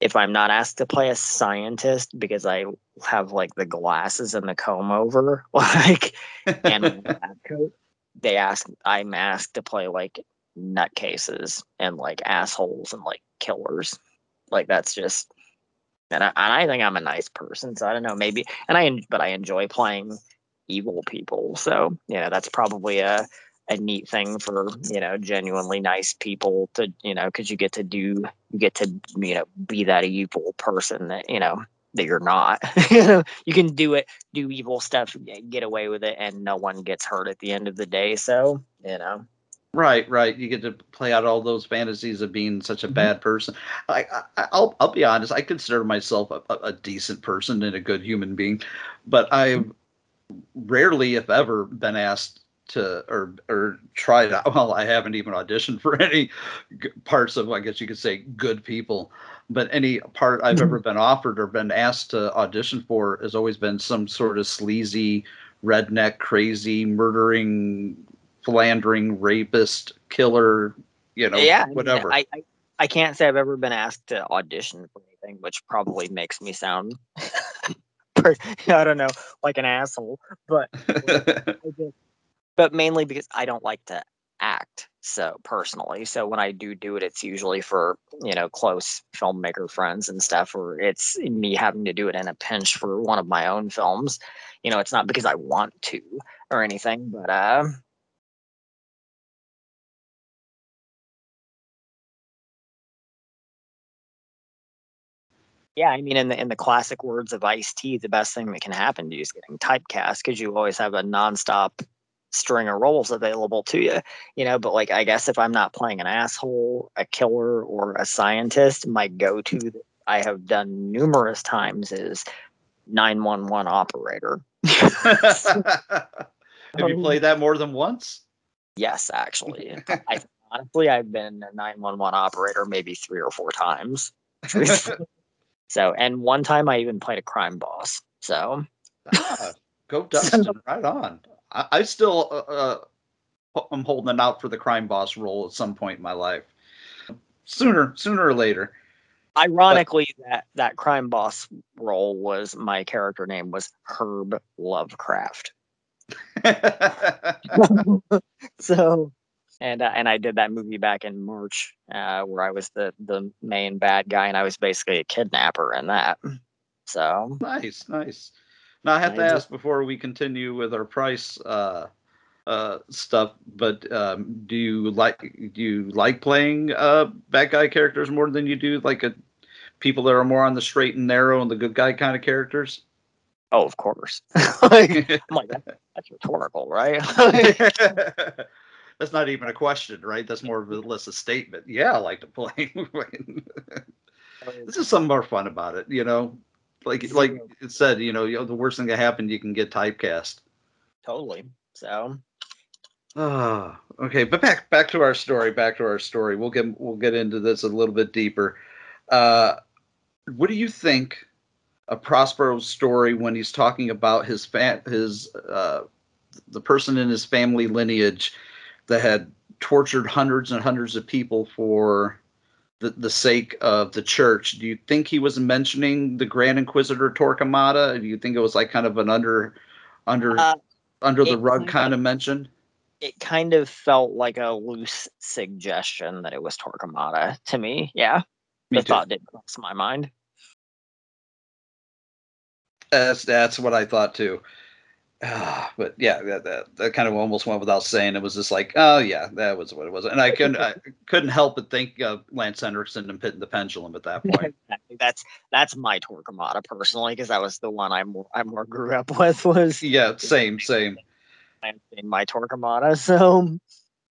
if I'm not asked to play a scientist because I have like the glasses and the comb over, [LAUGHS] like, and [LAUGHS] lab coat, they ask, I'm asked to play like nutcases and like assholes and like killers. Like that's just, and I, and I think I'm a nice person, so I don't know, maybe, and I, but I enjoy playing evil people. So yeah, that's probably a a neat thing for you know genuinely nice people to you know because you get to do you get to you know be that evil person that you know that you're not you [LAUGHS] know you can do it do evil stuff get away with it and no one gets hurt at the end of the day so you know Right, right. You get to play out all those fantasies of being such a Mhm. bad person. I, I, I'll, I'll be honest. I consider myself a, a decent person and a good human being, but I've rarely, if ever, been asked to or or tried. out- [LAUGHS] Well, I haven't even auditioned for [LAUGHS] any parts of, I guess you could say, good people. But any part I've mm-hmm. ever been offered or been asked to audition for has always been some sort of sleazy, redneck, crazy, murdering philandering rapist killer you know yeah whatever I, I i can't say i've ever been asked to audition for anything which probably makes me sound [LAUGHS] i don't know like an asshole but I just- but mainly because I don't like to act so personally. So when I do do it, it's usually for you know close filmmaker friends and stuff, or it's me having to do it in a pinch for one of my own films. You know, it's not because I want to or anything, but uh. Yeah, I mean, in the in the classic words of Ice T, the best thing that can happen to you is getting typecast because you always have a nonstop string of roles available to you, you know. But like, I guess if I'm not playing an asshole, a killer, or a scientist, my go-to that I have done numerous times is 911 operator. [LAUGHS] have you played that more than once Yes, actually, [LAUGHS] I honestly I've been a 911 operator maybe three or four times. [LAUGHS] so, and one time I even played a crime boss. So, Ah, go dustin right on i, I still uh, uh i'm holding it out for the crime boss role at some point in my life sooner sooner or later ironically, that that crime boss role was my character name was Herb Lovecraft. [LAUGHS] so and uh, and I did that movie back in March uh, where I was the the main bad guy and I was basically a kidnapper in that. So nice nice now i have to ask before we continue with our price uh uh stuff but um do you like do you like playing uh bad guy characters more than you do like a people that are more on the straight and narrow and the good guy kind of characters oh, of course, [LAUGHS] like, [LAUGHS] I'm like that, that's rhetorical, right? [LAUGHS] That's not even a question, right? That's more of a list of statement. Yeah, I like to play. this is something more fun about it, you know. Like like it said, you know, you know, the worst thing that happened, you can get typecast. totally. So Ah, okay, but back back to our story. Back to our story. We'll get we'll get into this a little bit deeper. Uh, what do you think of Prospero's story when he's talking about his fa- his uh, the person in his family lineage that had tortured hundreds and hundreds of people for the, the sake of the church. Do you think he was mentioning the Grand Inquisitor Torquemada? Do you think it was like kind of an under under Uh, under the rug kind of mention? it kind of felt like a loose suggestion that it was Torquemada to me. Yeah, Me the too. thought did cross my mind. That's that's what I thought too. Ah, but yeah, that, that that kind of almost went without saying. It was just like, oh yeah, that was what it was, and I couldn't I couldn't help but think of Lance Henriksen and Pit the Pendulum at that [LAUGHS] point. that's that's my Torquemada personally because that was the one I more I more grew up [LAUGHS] with was yeah, same same. in my Torquemada. [LAUGHS] So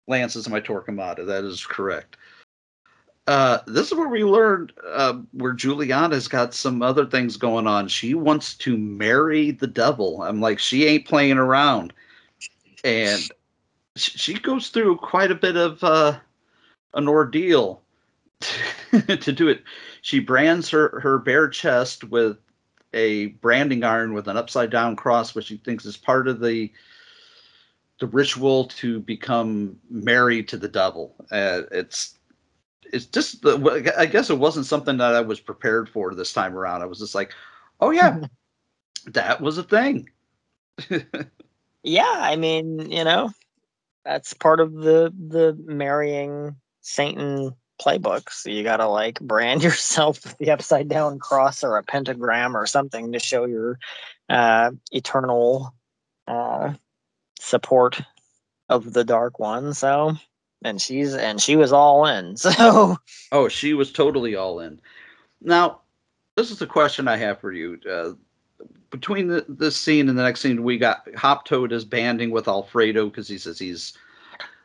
Lance is my Torquemada. That is correct. Uh, this is where we learned uh, where Juliana's got some other things going on. She wants to marry the devil. I'm like, she ain't playing around, and she goes through quite a bit of uh, an ordeal [LAUGHS] to do it. She brands her her bare chest with a branding iron with an upside down cross, which she thinks is part of the the ritual to become married to the devil. Uh, it's it's just the I guess it wasn't something that I was prepared for this time around. I was just like, oh yeah, [LAUGHS] that was a thing. [LAUGHS] yeah, I mean, you know, that's part of the the marrying Satan playbook. So you gotta like brand [LAUGHS] yourself with the upside down cross or a pentagram or something to show your uh, eternal uh, support of the dark one. So and she's and she was all in. [LAUGHS] So Oh, she was totally all in. Now, this is the question I have for you. Uh, between the, this scene and the next scene, we got Hop Toad is banding with Alfredo because he says he's,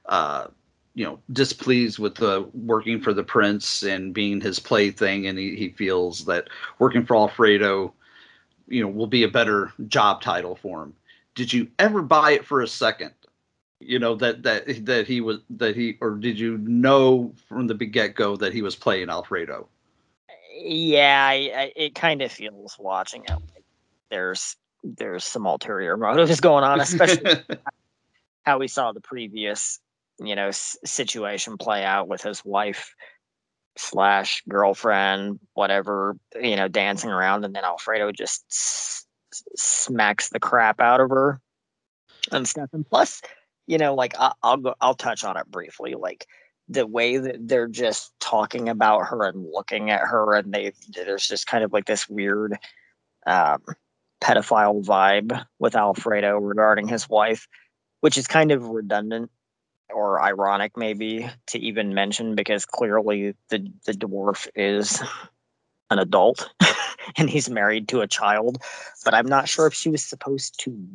uh, you know, displeased with the working for the prince and being his plaything, and he, he feels that working for Alfredo, you know, will be a better job title for him. Did you ever buy it for a second? You know that that that he was that he or did you know from the get go that he was playing Alfredo? yeah, I, I, it kind of feels watching it like there's there's some ulterior [LAUGHS] motives going on, especially [LAUGHS] how we saw the previous you know s- situation play out with his wife slash girlfriend whatever you know dancing around and then alfredo just s- smacks the crap out of her and stuff and plus you know like I- i'll go i'll touch on it briefly like the way that they're just talking about her and looking at her and they there's just kind of like this weird um pedophile vibe with alfredo regarding his wife which is kind of redundant or ironic maybe to even mention because clearly the the dwarf is an adult [LAUGHS] and he's married to a child but i'm not sure if she was supposed to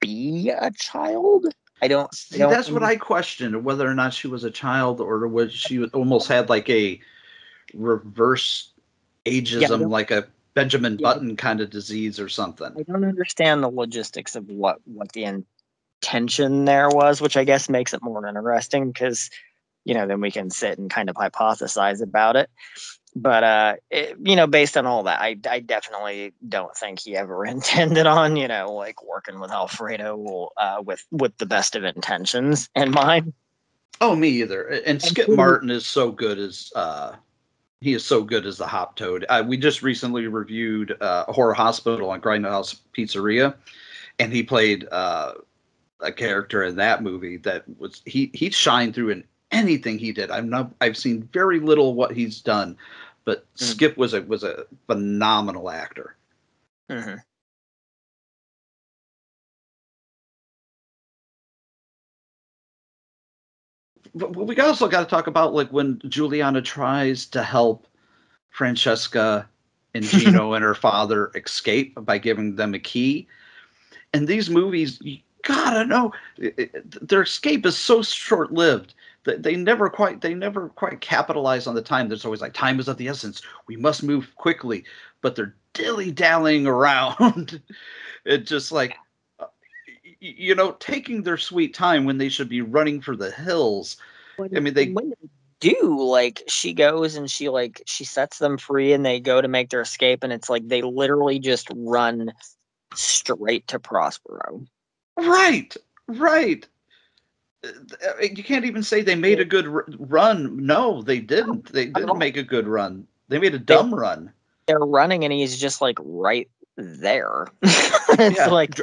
be a child i don't, I See, don't that's what I questioned whether or not she was a child or was she almost had like a reverse ageism, don't- like a Benjamin Yeah. Button kind of disease or something. I don't understand the logistics of what what the intention there was, which I guess makes it more interesting because you know then we can sit and kind of hypothesize about it. But uh, it, you know, based on all that, I I definitely don't think he ever [LAUGHS] intended on you know like working with Alfredo uh, with with the best of intentions in mind. Oh, me either. And Skip Martin is so good as uh, he is so good as the Hop Toad. Uh, we just recently reviewed uh, Horror Hospital on Grindhouse Pizzeria, and he played uh, a character in that movie that was he he shined through in anything he did. I've not I've seen very little of what he's done, but Mm. Skip was a was a phenomenal actor. Mm-hmm. but but we also got to talk about like when Juliana tries to help Francesca and [LAUGHS] Gino and her father escape by giving them a key. And these movies, you gotta know, it- it- their escape is so short-lived that they never quite they never quite capitalize on the time. There's always like time is of the essence. We must move quickly, but they're dilly dallying [LAUGHS] around. it just like uh, you know taking their sweet time when they should be running for the hills. I mean, they- when they do like she goes and she like she sets them free and they go to make their escape and it's like they literally just run straight to Prospero. Right. Right. Uh, You can't even say they made a good r- run. No, they didn't. They Not at all. didn't make a good run. They made a dumb run. They're running and he's just like right there. [LAUGHS] it's Yeah, like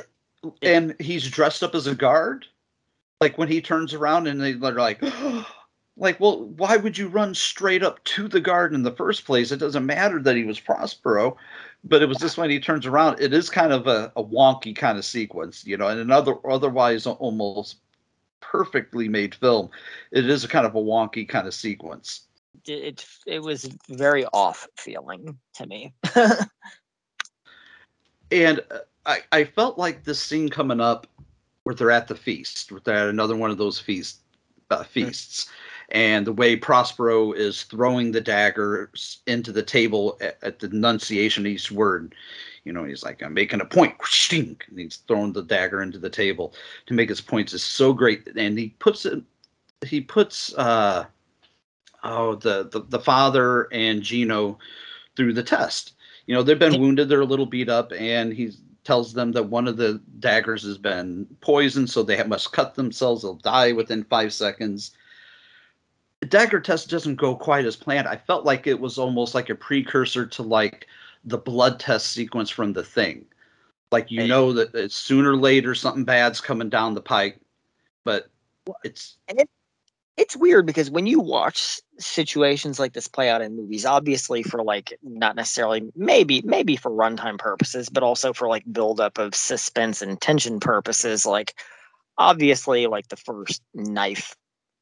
and he's dressed up as a guard. Like when he turns around and they- they're like, [GASPS] like, well, why would you run straight up to the guard in the first place? It doesn't matter that he was Prospero, but it was just when he turns around. It is kind of a, a wonky kind of sequence, you know, and another otherwise almost perfectly made film. It is a kind of a wonky kind of sequence. it, it was very off feeling to me. [LAUGHS] And uh, I, I felt like this scene coming up where they're at the feast, where they're at another one of those feast uh, feasts, and the way Prospero is throwing the daggers into the table at, at the Annunciation of each word. You know, he's like, I'm making a point. and he's throwing the dagger into the table to make his points is so great. And he puts it, he puts, uh, oh, the, the, the father and Gino through the test. You know, they've been wounded, they're a little beat up, and he tells them that one of the daggers has been poisoned, so they must cut themselves. They'll die within five seconds. The dagger test doesn't go quite as planned. I felt like it was almost like a precursor to like the blood test sequence from the thing. Like you Hey. know that it's sooner or later something bad's coming down the pike, but it's it's weird because when you watch situations like this play out in movies, obviously for like not necessarily maybe maybe for runtime purposes, but also for like buildup of suspense and tension purposes, like obviously like the first knife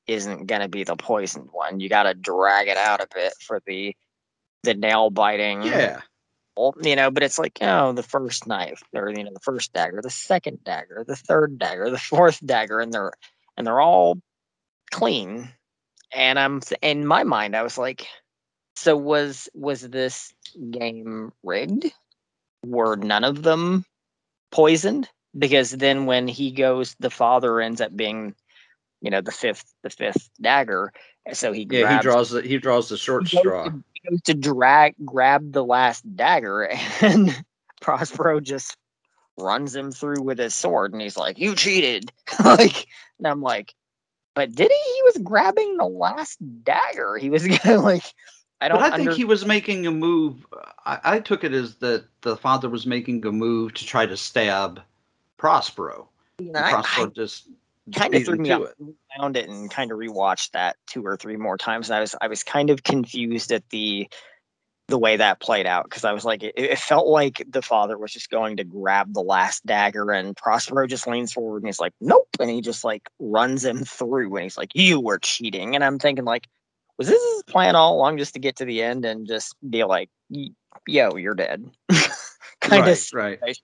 isn't gonna be the poisoned one. You gotta drag it out a bit for the the nail biting yeah. You know, but it's like, oh, the first knife, or you know, the first dagger, the second dagger, the third dagger, the [LAUGHS] fourth dagger, and they're and they're all clean. And I'm in my mind, I was like, so was was this game rigged? Were none of them poisoned? Because then when he goes, the father ends up being, you know, the fifth the fifth dagger. So he Yeah, grabs he draws the he draws the short straw. to- to drag grab the last dagger [LAUGHS] and Prospero just runs him through with his sword and he's like, You cheated. [LAUGHS] like and I'm like, but did he? He was grabbing the last dagger. He was [LAUGHS] gonna like I don't But I think under- he was making a move. I, I took it as that the father was making a move to try to stab Prospero. And Prospero I just kind of threw me off. it. Found it and kind of rewatched that two or three more times. And I was I was kind of confused at the the way that played out because I was like it, it felt like the father was just going to grab the last dagger and Prospero just leans forward and he's like nope and he just like runs him through and he's like you were cheating and I'm thinking like was this his plan all along just to get to the end and just be like yo you're dead [LAUGHS] kind right, of right.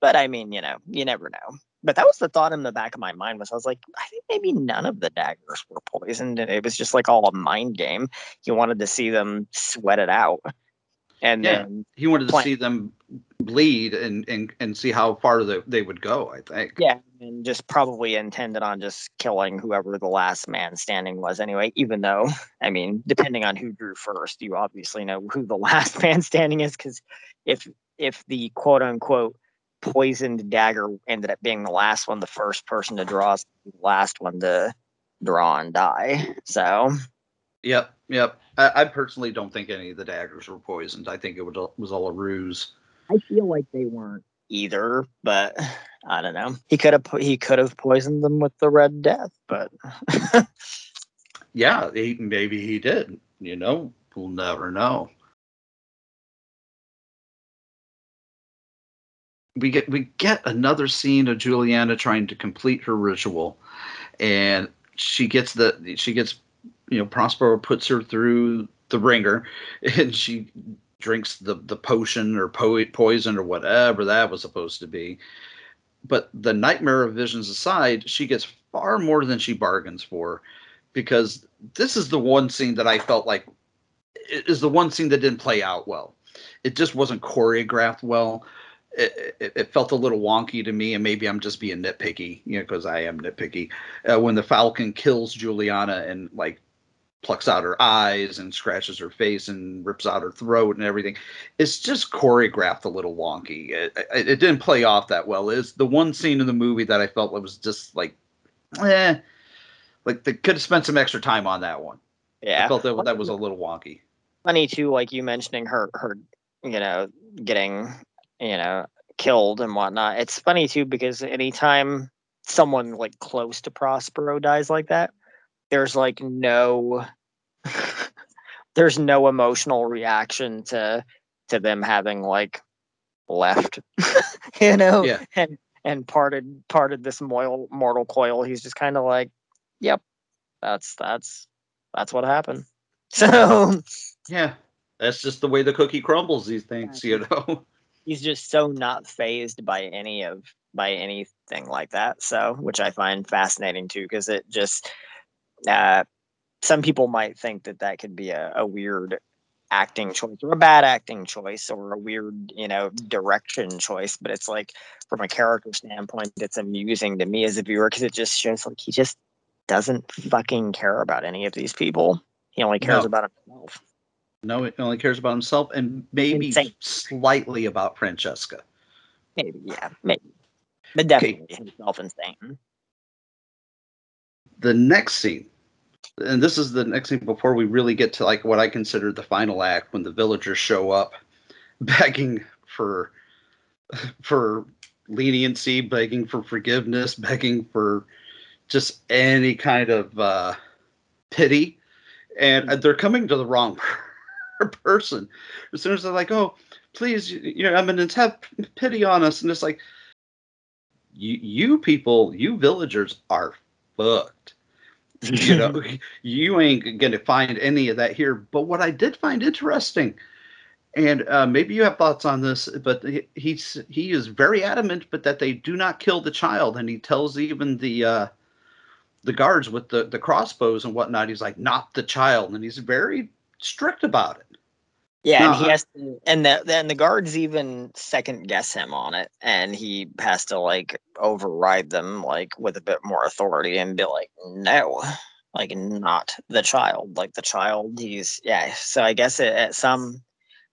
but I mean, you know, you never know. But that was the thought in the back of my mind was I was like, I think maybe none of the daggers were poisoned, and it was just like all a mind game. He wanted to see them sweat it out, and Yeah. then He wanted to Plan- see them bleed and, and, and see how far they, they would go, I think. yeah, and just probably intended on just killing whoever the last man standing was anyway. Even though, I mean, depending on who drew first, you obviously know who the [LAUGHS] last man standing is, because if if the quote unquote poisoned dagger ended up being the last one, the first person to draw is the last one to draw and die. So Yep, yep. I, I personally don't think any of the daggers were poisoned. I think it was, was all a ruse. I feel like they weren't either, but I don't know. He could have he could have poisoned them with the red death, but [LAUGHS] Yeah, he, maybe he did. You know, we'll never know. We get we get another scene of Juliana trying to complete her ritual, and she gets the she gets you know Prospero puts her through the ringer, [LAUGHS] and she drinks the the potion or po- poison or whatever that was supposed to be. But the nightmare of visions aside, she gets far more than she bargains for, because this is the one scene that I felt like is the one scene that didn't play out well. It just wasn't choreographed well. It, it, it felt a little wonky to me, and maybe I'm just being nitpicky, you know, because I am nitpicky. Uh, when the Falcon kills Juliana and like plucks out her eyes and scratches her face and rips out her throat and everything. It's just choreographed a little wonky. It, it, it didn't play off that well. Is the one scene in the movie that I felt was just like, eh, like they could have spent some extra time on that one. Yeah. I felt that that was a little wonky. funny too, like you mentioning her her you know getting you know killed and whatnot. It's funny too because anytime someone like close to Prospero dies like that, there's like no [LAUGHS] there's no emotional reaction to to them having like left [LAUGHS] you know Yeah. and and parted parted this mortal mortal coil he's just kind of like yep that's that's that's what happened [LAUGHS] so Yeah, that's just the way the cookie crumbles. These things, you know. He's just so not phased by any of by anything like that so which i find fascinating too because it just uh some people might think that that could be a, a weird acting choice or a bad acting choice or a weird you know direction choice but it's like from a character standpoint it's amusing to me as a viewer because it just shows like he just doesn't fucking care about any of these people he only cares No. about himself No, he only cares about himself and maybe Insane. slightly about Francesca. maybe yeah maybe. But definitely himself insane. The next scene, and this is the next scene before we really get to like what I consider the final act when the villagers show up, [LAUGHS] begging for for leniency, begging for forgiveness, begging for just any kind of uh, pity, and they're coming to the wrong [LAUGHS] [LAUGHS] person. As soon as they're like, "Oh, please, you, know, Eminence, have pity on us," and it's like, you, you people, you villagers are fucked. you know, [LAUGHS] [LAUGHS] you ain't gonna find any of that here. But what I did find interesting, and uh, maybe you have thoughts on this, but he, he's he is very adamant, but that they do not kill the child, and he tells even the uh, the guards with the the crossbows and whatnot. He's like, not the child, and he's very strict about it. Yeah, No, and he I- has to, and the then the guards even second guess him on it, and he has to like override them like with a bit more authority and be like, no, like not the child, like the child. He's yeah. So I guess it, at some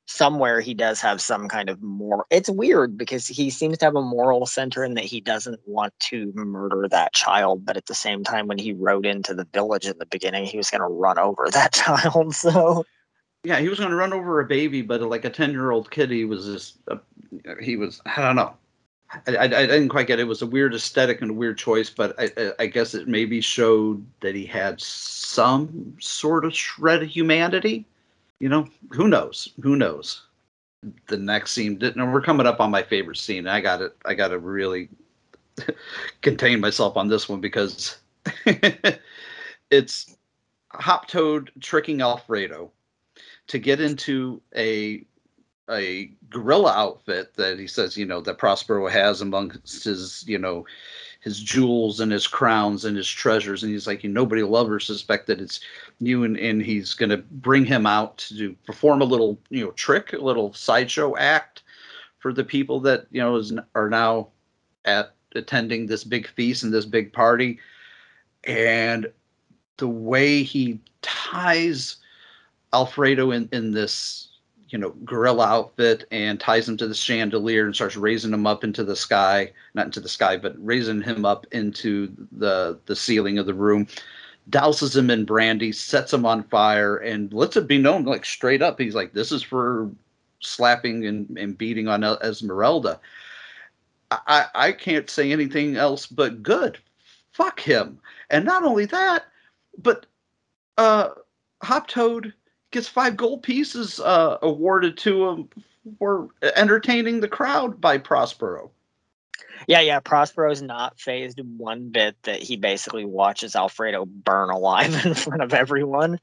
somewhere he does have some kind of moral. It's weird because he seems to have a moral center in that he doesn't want to murder that child, but at the same time, when he rode into the village in the beginning, he was going to run over that [LAUGHS] child. So. Yeah, he was going to run over a baby, but like a ten year old kid, he was just uh, he was I don't know. I, I, I didn't quite get it. It was a weird aesthetic and a weird choice, but I, I, I guess it maybe showed that he had some sort of shred of humanity. You know, who knows? Who knows? The next scene, didn't- and we're coming up on my favorite scene. I got it. I got to really [LAUGHS] contain myself on this one because [LAUGHS] it's Hop Toad tricking Alfredo to get into a a gorilla outfit that he says you know that Prospero has amongst his you know his jewels and his crowns and his treasures. And he's like nobody will ever suspect that it's you. And, and he's going to bring him out to perform a little you know trick a little sideshow act for the people that you know is, are now at attending this big feast and this big party. And the way he ties Alfredo in, in this, you know, gorilla outfit and ties him to the chandelier and starts raising him up into the sky, not into the sky, but raising him up into the the ceiling of the room, douses him in brandy, sets him on fire, and lets it be known, like straight up, he's like, this is for slapping and, and beating on Esmeralda. I, I can't say anything else but good. Fuck him. And not only that, but uh Hop Toad gets five gold pieces uh, awarded to him for entertaining the crowd by Prospero. Yeah, yeah. Prospero's not phased one bit that he basically watches Alfredo burn alive [LAUGHS] in front of everyone.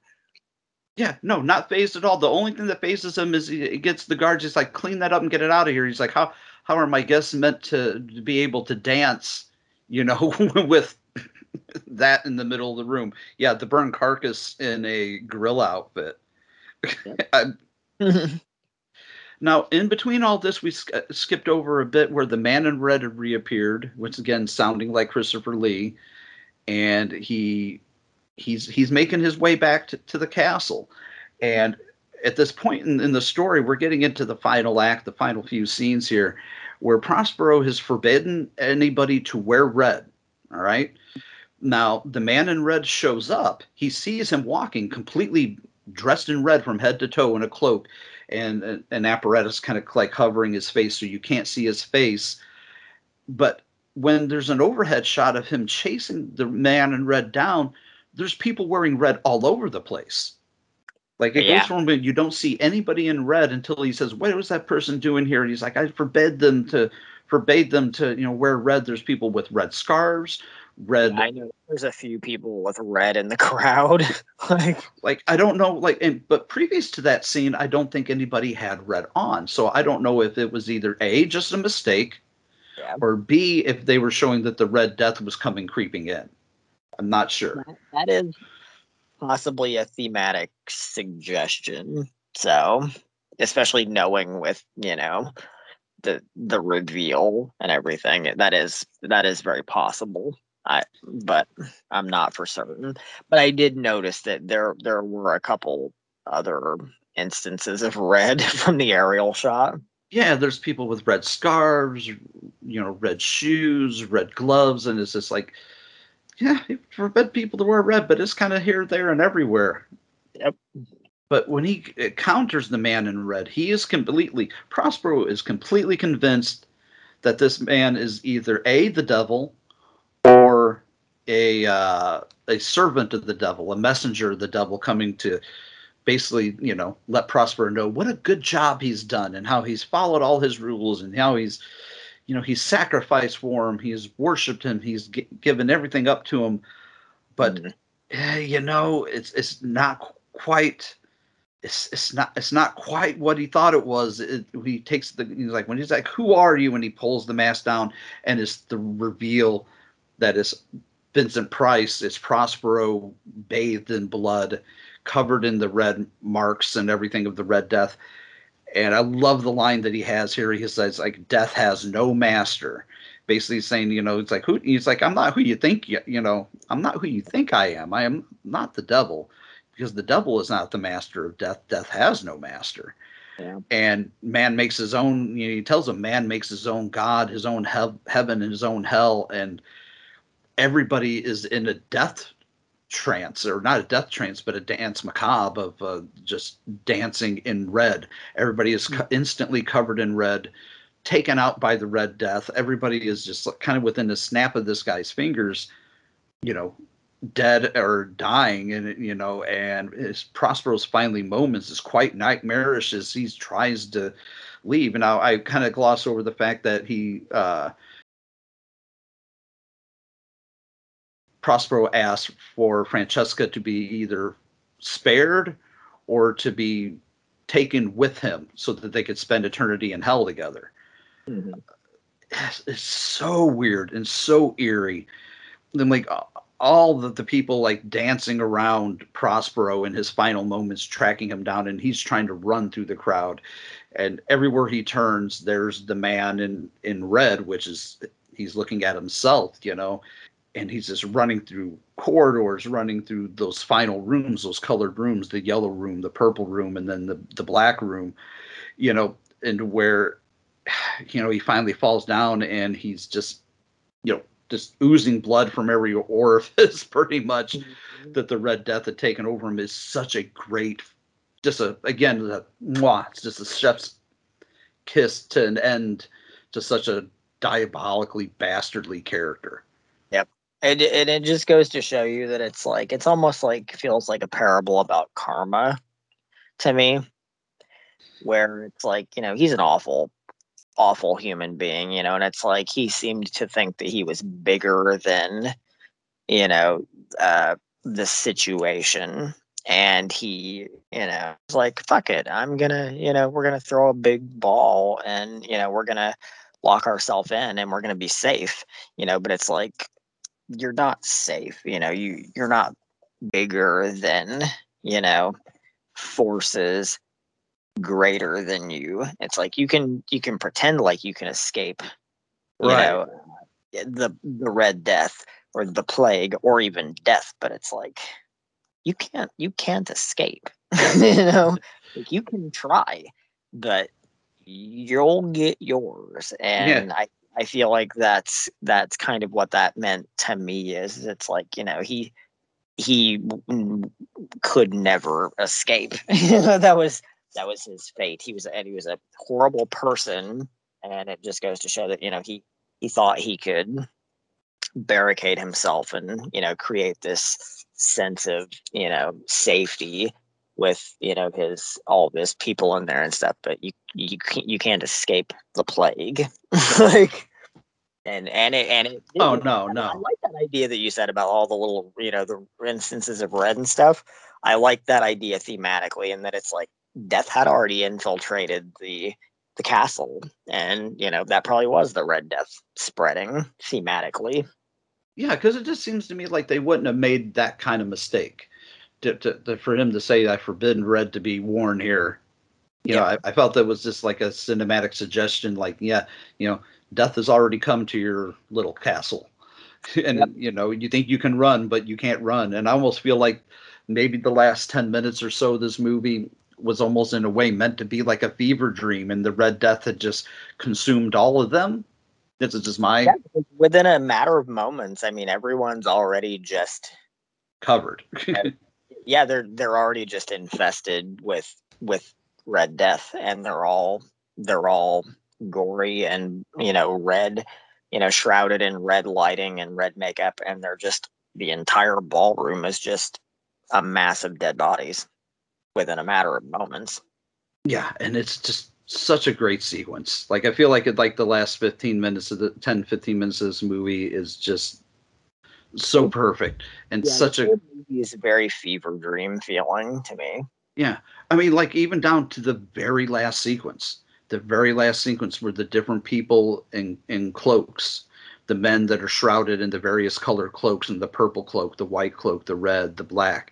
Yeah, no, not phased at all. The only thing that phases him is he gets the guards just like clean that up and get it out of here. He's like, how how are my guests meant to, to be able to dance, you know, [LAUGHS] with [LAUGHS] that in the middle of the room? Yeah, the burned carcass in a gorilla outfit. [LAUGHS] Now, in between all this, we sk- skipped over a bit where the man in red had reappeared, once again sounding like Christopher Lee, and he he's he's making his way back to, to the castle, and at this point in, in the story, we're getting into the final act, the final few scenes here, where Prospero has forbidden anybody to wear red. All right. Now, the man in red shows up. He sees him walking completely dressed in red from head to toe in a cloak and an apparatus kind of like covering his face so you can't see his face. But when there's an overhead shot of him chasing the man in red down, there's people wearing red all over the place. Like it Yeah. goes from you don't see anybody in red until he says, "What was that person doing here?" And he's like, "I forbade them to forbade them to you know wear red." There's people with red scarves, red I know there's a few people with red in the crowd. [LAUGHS] like, like I don't know like and but previous to that scene I don't think anybody had red on so I don't know if it was either A just a mistake Yeah. or B if they were showing that the red death was coming creeping in I'm not sure that- that is possibly a thematic suggestion. So, especially knowing with you know the the reveal and everything, that is that is very possible. I but I'm not for certain. But I did notice that there there were a couple other instances of red [LAUGHS] from the aerial shot. yeah there's people with red scarves you know red shoes red gloves and it's just like yeah it forbid people to wear red but it's kind of here there and everywhere Yep. But when he encounters the man in red, he is completely Prospero is completely convinced that this man is either a the devil a uh, a servant of the devil, a messenger of the devil coming to basically, you know, let Prospero know what a good job he's done and how he's followed all his rules and how he's, you know, he's sacrificed for him, he's worshipped him, he's gi- given everything up to him, but Mhm. eh, you know, it's it's not quite it's it's not it's not quite what he thought it was. It, he takes the he's like when he's like, "Who are you?" when he pulls the mask down, and it's the reveal that is Vincent Price. It's Prospero bathed in blood, covered in the red marks and everything of the Red Death. And I love the line that he has here. He says like, "Death has no master." Basically saying, you know, it's like who he's like, I'm not who you think you, you know, I'm not who you think I am. I am not the devil because the devil is not the master of death. Death has no master. Yeah. And man makes his own, you know, he tells him man makes his own God, his own heaven, and his own hell. And everybody is in a death trance, or not a death trance, but a dance macabre of uh, just dancing in red. Everybody is co- instantly covered in red, taken out by the red death. Everybody is just kind of within the snap of this guy's fingers, you know, dead or dying and you know and his prospero's finally moments is quite nightmarish as he tries to leave and now i kind of gloss over the fact that he uh prospero asked for francesca to be either spared or to be taken with him so that they could spend eternity in hell together Mhm. it's, it's so weird and so eerie. Then like all the, the people like dancing around Prospero in his final moments, tracking him down, and he's trying to run through the crowd. And everywhere he turns, there's the man in in red, which is he's looking at himself, you know, and he's just running through corridors, running through those final rooms, those colored rooms, the yellow room, the purple room, and then the the black room, you know, and where [SIGHS] you know, he finally falls down and he's just, you know, just oozing blood from every orifice, [LAUGHS] pretty much, mm-hmm. that the Red Death had taken over him is such a great, just a, again, a, mwah, it's just a chef's kiss to an end to such a diabolically bastardly character. And, it- and it just goes to show you that it's like it's almost like feels like a parable about karma to me where it's like you know he's an awful awful human being you know and it's like he seemed to think that he was bigger than you know uh the situation. And he you know like fuck it i'm gonna you know we're gonna throw a big ball and you know we're gonna lock ourselves in and we're gonna be safe you know but it's like you're not safe you know you you're not bigger than you know forces greater than you. It's like you can you can pretend like you can escape you Right. know the the red death or the plague or even death but it's like you can't you can't escape [LAUGHS] you know? Like you can try but you'll get yours. And i i feel like that's that's kind of what that meant to me is it's like you know he he could never escape. [LAUGHS] [LAUGHS] That was that was his fate. He was and he was a horrible person and it just goes to show that you know he he thought he could barricade himself and you know create this sense of you know safety with you know his all of his people in there and stuff but you you can't you can't escape the plague. [LAUGHS] Like and and it and it Oh, didn't- no, I no. like that idea that you said about all the little you know the instances of red and stuff. I like that idea thematically and that it's like death had already infiltrated the the castle. And you know that probably was the red death spreading thematically. Yeah, because it just seems to me like they wouldn't have made that kind of mistake to, to, for him to say that forbidden red to be worn here. You know, I, I felt that was just like a cinematic suggestion, like, yeah, you know, death has already come to your little castle. [LAUGHS] and, you know, you think you can run, but you can't run. And I almost feel like maybe the last 10 minutes or so of this movie was almost in a way meant to be like a fever dream, and the Red Death had just consumed all of them. This is just my yeah, within a matter of moments i mean everyone's already just covered. Yeah they're they're already just infested with with red death and they're all they're all gory and you know red you know shrouded in red lighting and red makeup and they're just the entire ballroom is just a mass of dead bodies within a matter of moments Yeah, and it's just such a great sequence. Like I feel like it like the last 15 minutes of the 10 15 minutes of this movie is just so perfect and Yeah, such a movie is a very fever dream feeling to me yeah. I mean like even down to the very last sequence. The very last sequence where the different people in in cloaks, the men that are shrouded in the various color cloaks and the purple cloak, the white cloak, the red, the black.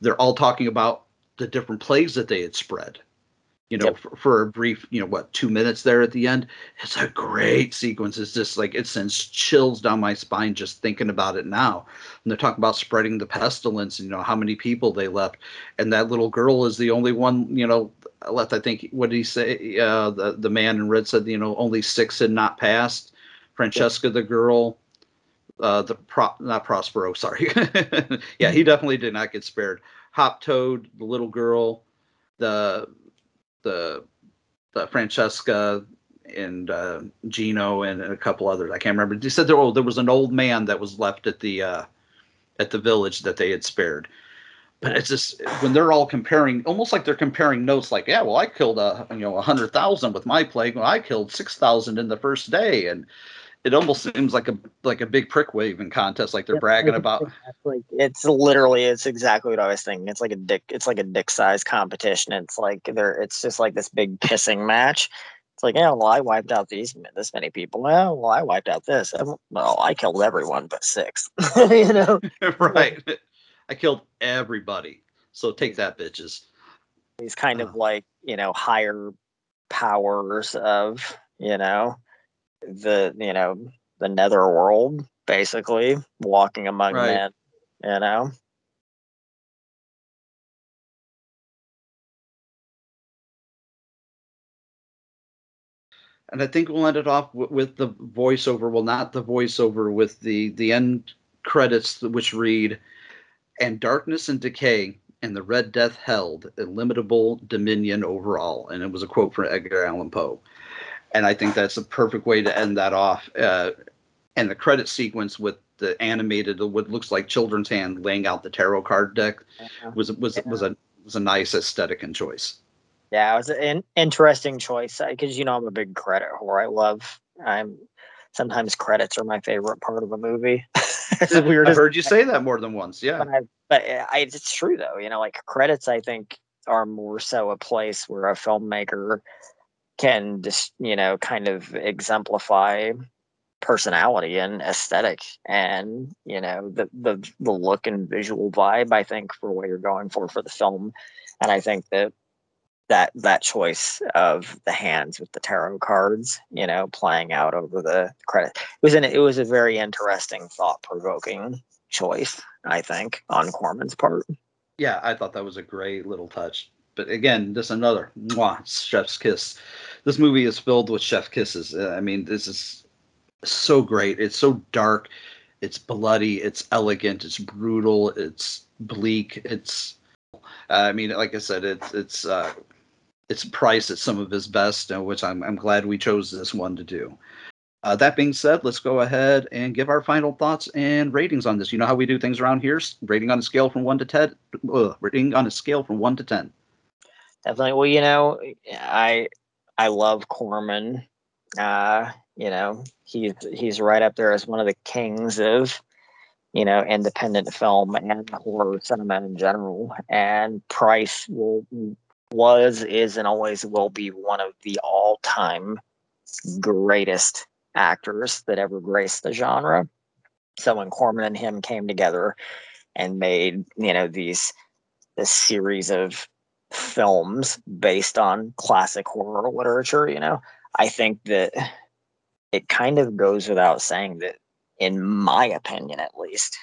They're all talking about the different plagues that they had spread. You know, Yep. for, for a brief, you know, what, two minutes there at the end. It's a great sequence. It's just like it sends chills down my spine just thinking about it now. And they're talking about spreading the pestilence, and, you know, how many people they left. And that little girl is the only one, you know, left. I think, what did he say? Uh, the, the man in red said, you know, only six had not passed. Francesca, the girl, uh, the pro, not Prospero, sorry. [LAUGHS] yeah, he definitely did not get spared. Hop Toad, the little girl, the the the Francesca and uh, Gino and a couple others. I can't remember. They said there, oh, there was an old man that was left at the uh, at the village that they had spared. But it's just when they're all comparing, almost like they're comparing notes. Like, yeah, well, I killed a you know a hundred thousand with my plague. Well, I killed six thousand in the first day, and it almost seems like a like a big prick waving contest. Like they're Yeah, bragging about. Like it's literally it's exactly what I was thinking. It's like a dick it's like a dick size competition. It's like there it's just like this big pissing match. It's like, yeah, well, I wiped out these this many people. Well, well, I wiped out this. Um, Well, I killed everyone but six. [LAUGHS] you know, [LAUGHS] right. I killed everybody. So take that, bitches. these kind of Uh. like you know higher powers of you know the you know the netherworld basically walking among Right. men. You know, and I think we'll end it off with, with the voiceover. Well, not the voiceover, with the the end credits, which read, "And darkness and decay, and the Red Death held illimitable dominion over all." And it was a quote from Edgar Allan Poe. And I think that's a perfect way to end that off. Uh, and the credit sequence with the animated, what looks like children's hand laying out the tarot card deck was was was a was a nice aesthetic and choice. Yeah, it was an interesting choice because you know I'm a big credit whore. I love. I'm sometimes credits are my favorite part of a movie. it's the [LAUGHS] I've heard you say that more than once. Yeah. but, I, but I, it's true though. You know, like credits, I think are more so a place where a filmmaker can just you know kind of exemplify personality and aesthetic and you know the the the look and visual vibe i think for what you're going for for the film and i think that that that choice of the hands with the tarot cards, you know, playing out over the credit. It was an it was a very interesting, thought provoking choice, I think, on Corman's part. Yeah, I thought that was a great little touch. But again, just another mwah, chef's kiss. This movie is filled with chef kisses. Uh, I mean, this is so great. It's so dark. It's bloody. It's elegant. It's brutal. It's bleak. It's. Uh, I mean, like I said, it's it's uh, it's Price at some of his best, uh, which I'm I'm glad we chose this one to do. Uh, that being said, let's go ahead and give our final thoughts and ratings on this. You know how we do things around here? Rating on a scale from one to ten. Rating on a scale from one to ten. Definitely. Well, you know, I I love Corman. Uh, you know, he's he's right up there as one of the kings of you know independent film and horror cinema in general. And Price will was is and always will be one of the all time greatest actors that ever graced the genre. So when Corman and him came together and made you know these this series of films based on classic horror literature, you know, I think that it kind of goes without saying that, in my opinion at least,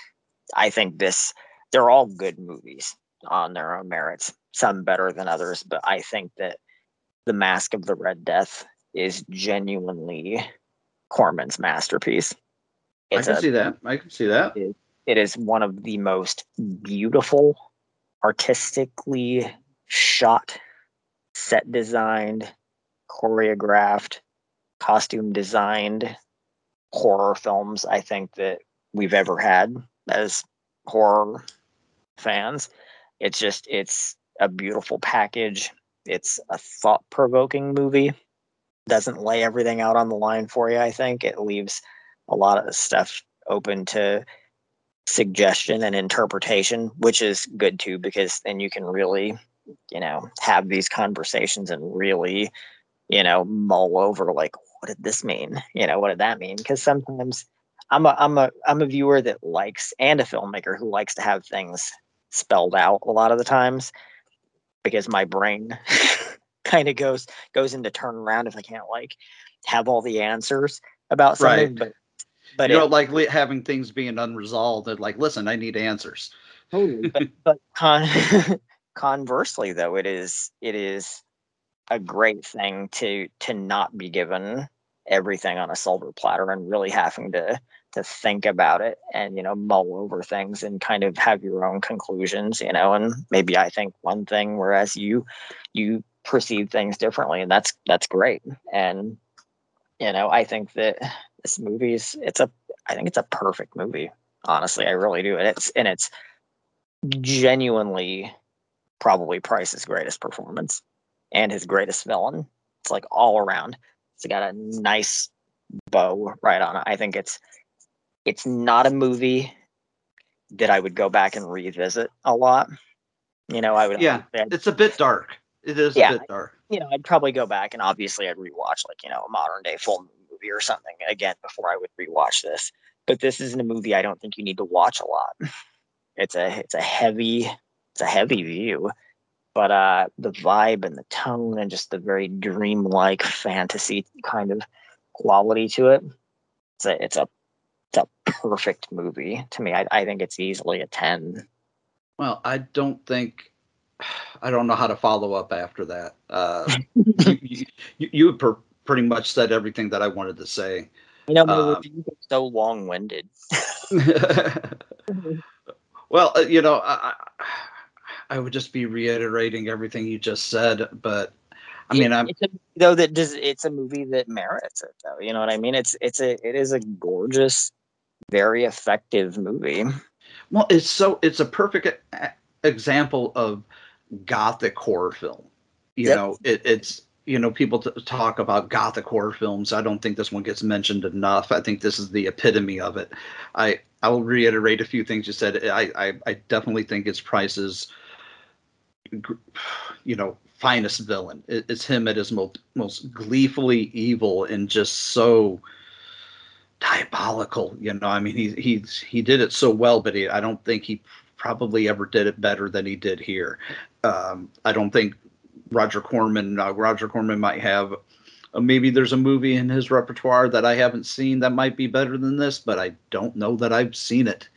I think this, they're all good movies on their own merits, some better than others, but I think that The Masque of the Red Death is genuinely Corman's masterpiece. It's I can a, see that. I can see that. It, it is one of the most beautiful, artistically shot, set designed, choreographed, costume designed horror films I think that we've ever had as horror fans. It's just it's a beautiful package. It's a thought provoking movie. Doesn't lay everything out on the line for you, I think. It leaves a lot of stuff open to suggestion and interpretation, which is good too, because then you can really you know, have these conversations and really, you know, mull over like, what did this mean? You know, what did that mean? Because sometimes I'm a I'm a I'm a viewer that likes and a filmmaker who likes to have things spelled out a lot of the times because my brain [LAUGHS] kind of goes goes into turn around if I can't like have all the answers about something. Right. But but you it, don't like having things being unresolved and like, listen, I need answers. Totally. but, [LAUGHS] but con- [LAUGHS] conversely though it is it is a great thing to to not be given everything on a silver platter and really having to to think about it and you know mull over things and kind of have your own conclusions you know and maybe i think one thing whereas you you perceive things differently and that's that's great. And you know i think that this movie is it's a i think it's a perfect movie honestly i really do and it's and it's genuinely probably Price's greatest performance and his greatest villain. It's like all around. It's got a nice bow right on it. I think it's it's not a movie that I would go back and revisit a lot. You know, I would. Yeah, it's a bit dark. It is yeah, a bit dark. You know, I'd probably go back and obviously I'd rewatch like you know a modern day full movie or something again before I would rewatch this. But this isn't a movie I don't think you need to watch a lot. It's a it's a heavy it's a heavy view, but uh, the vibe and the tone and just the very dreamlike fantasy kind of quality to it. It's a it's a it's a perfect movie to me. I, I think it's easily a ten. Well, I don't think I don't know how to follow up after that. Uh, [LAUGHS] you, you, you per, pretty much said everything that I wanted to say. You know, my um, so long-winded. [LAUGHS] [LAUGHS] well, uh, you know, I, I would just be reiterating everything you just said, but I mean, I'm it's a, though that does it's a movie that merits it though. You know what I mean? It's it's a it is a gorgeous, very effective movie. Well, it's so it's a perfect example of gothic horror film. You yep. know, it, it's you know people t- talk about gothic horror films. I don't think this one gets mentioned enough. I think this is the epitome of it. I I will reiterate a few things you said. I I, I definitely think it's Price's you know finest villain. It's him at his most most gleefully evil and just so diabolical. You know, I mean, he he's he did it so well, but he, I don't think he probably ever did it better than he did here. Um, I don't think Roger Corman. Uh, Roger Corman might have uh, maybe there's a movie in his repertoire that I haven't seen that might be better than this, but I don't know that I've seen it.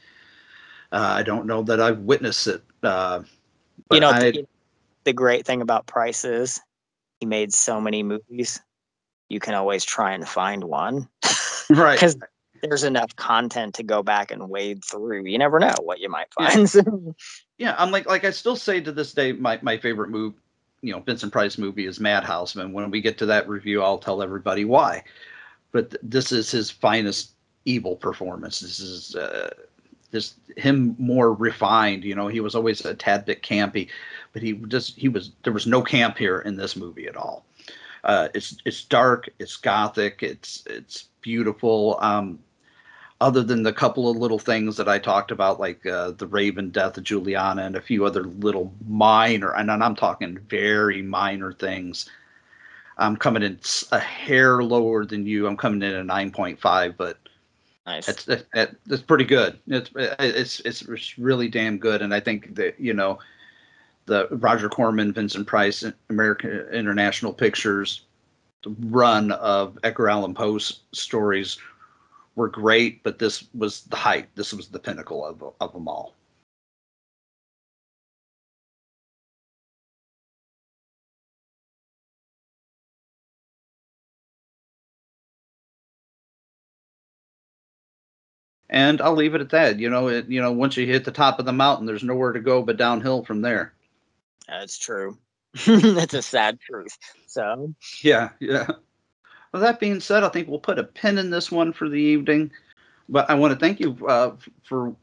Uh, I don't know that I've witnessed it. Uh, you know, I- the, great thing about Price is he made so many movies. You can always try and find one [LAUGHS] right? because there's enough content to go back and wade through. You never know what you might find. So, [LAUGHS] Yeah, I'm like like I still say to this day my my favorite move, you know, Vincent Price movie is Madhouse. And when we get to that review, I'll tell everybody why. But th- this is his finest evil performance. This is uh, just him more refined. You know, he was always a tad bit campy, but he just he was there was no camp here in this movie at all. Uh, it's it's dark, it's gothic, it's it's beautiful. Um, other than the couple of little things that I talked about, like uh, the Raven death of Juliana and a few other little minor, and I'm talking very minor things. I'm coming in a hair lower than you. I'm coming in at 9.5, but nice. it, it, it's pretty good. It's it's it's it's really damn good, and I think that you know the Roger Corman, Vincent Price, American International Pictures run of Edgar Allan Poe's stories were great, but this was the height. This was the pinnacle of of them all. And I'll leave it at that. You know, it, you know, once you hit the top of the mountain, there's nowhere to go but downhill from there. That's true. [LAUGHS] That's a sad truth. So, Yeah, yeah. Well, that being said, I think we'll put a pin in this one for the evening. But I want to thank you uh, for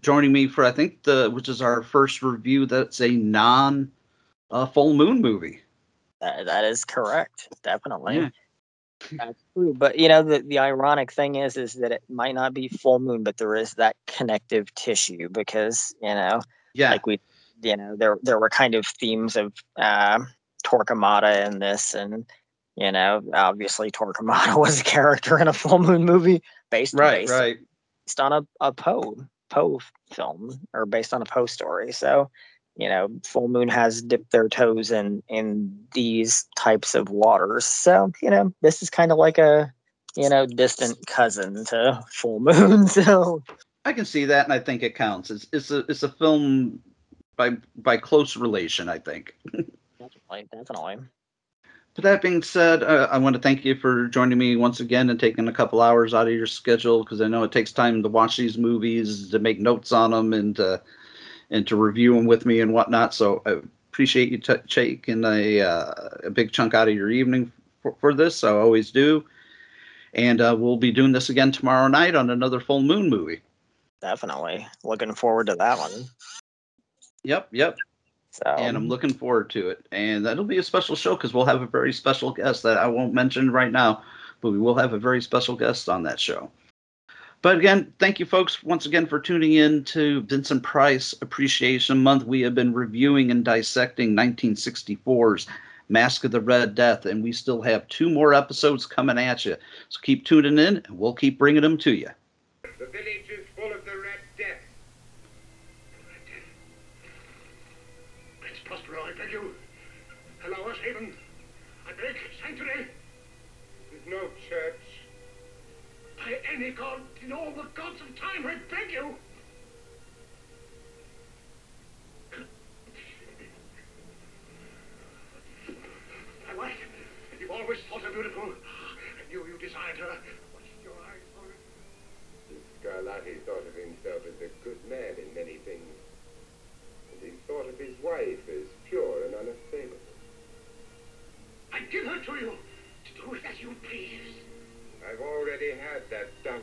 joining me for I think the which is our first review that's a non uh, full moon movie. that, that is correct. Definitely. Yeah. That's true. But you know, the, the ironic thing is is that it might not be full moon, but there is that connective tissue because, you know, Yeah, like we you know, there there were kind of themes of uh Torquemada in this and you know, obviously Torquemada [LAUGHS] was a character in a full moon movie based right, based, right. based on a, a Poe Poe film or based on a Poe story. So, you know, Full Moon has dipped their toes in in these types of waters. So, you know, this is kind of like a you know distant cousin to Full Moon. [LAUGHS] So, I can see that, and I think it counts. It's it's a it's a film by by close relation. I think. [LAUGHS] definitely, definitely. But that being said, uh, I want to thank you for joining me once again and taking a couple hours out of your schedule because I know it takes time to watch these movies, to make notes on them, and uh, and to review them with me and whatnot. So I appreciate you t- taking a uh, a big chunk out of your evening for, for this. I always do. And uh, we'll be doing this again tomorrow night on another full moon movie. Definitely. Looking forward to that one. Yep, yep. So and I'm looking forward to it. And that'll be a special show because we'll have a very special guest that I won't mention right now, but we will have a very special guest on that show. But again, thank you folks once again for tuning in to Vincent Price Appreciation Month. We have been reviewing and dissecting 1964's Masque of the Red Death, and we still have two more episodes coming at you. So keep tuning in, and we'll keep bringing them to you. The village is full of the Red Death. Prince Prospero, I beg you. Allow us haven. I beg sanctuary. There's no church. By any god in all the gods of time, I beg you. My wife, you've always thought her beautiful. I knew you desired her. Your eyes for her. Scarlatti thought of himself as a good man in many things. And he thought of his wife as pure and unassailable. I give her to you to do with as you please. I've already had that done.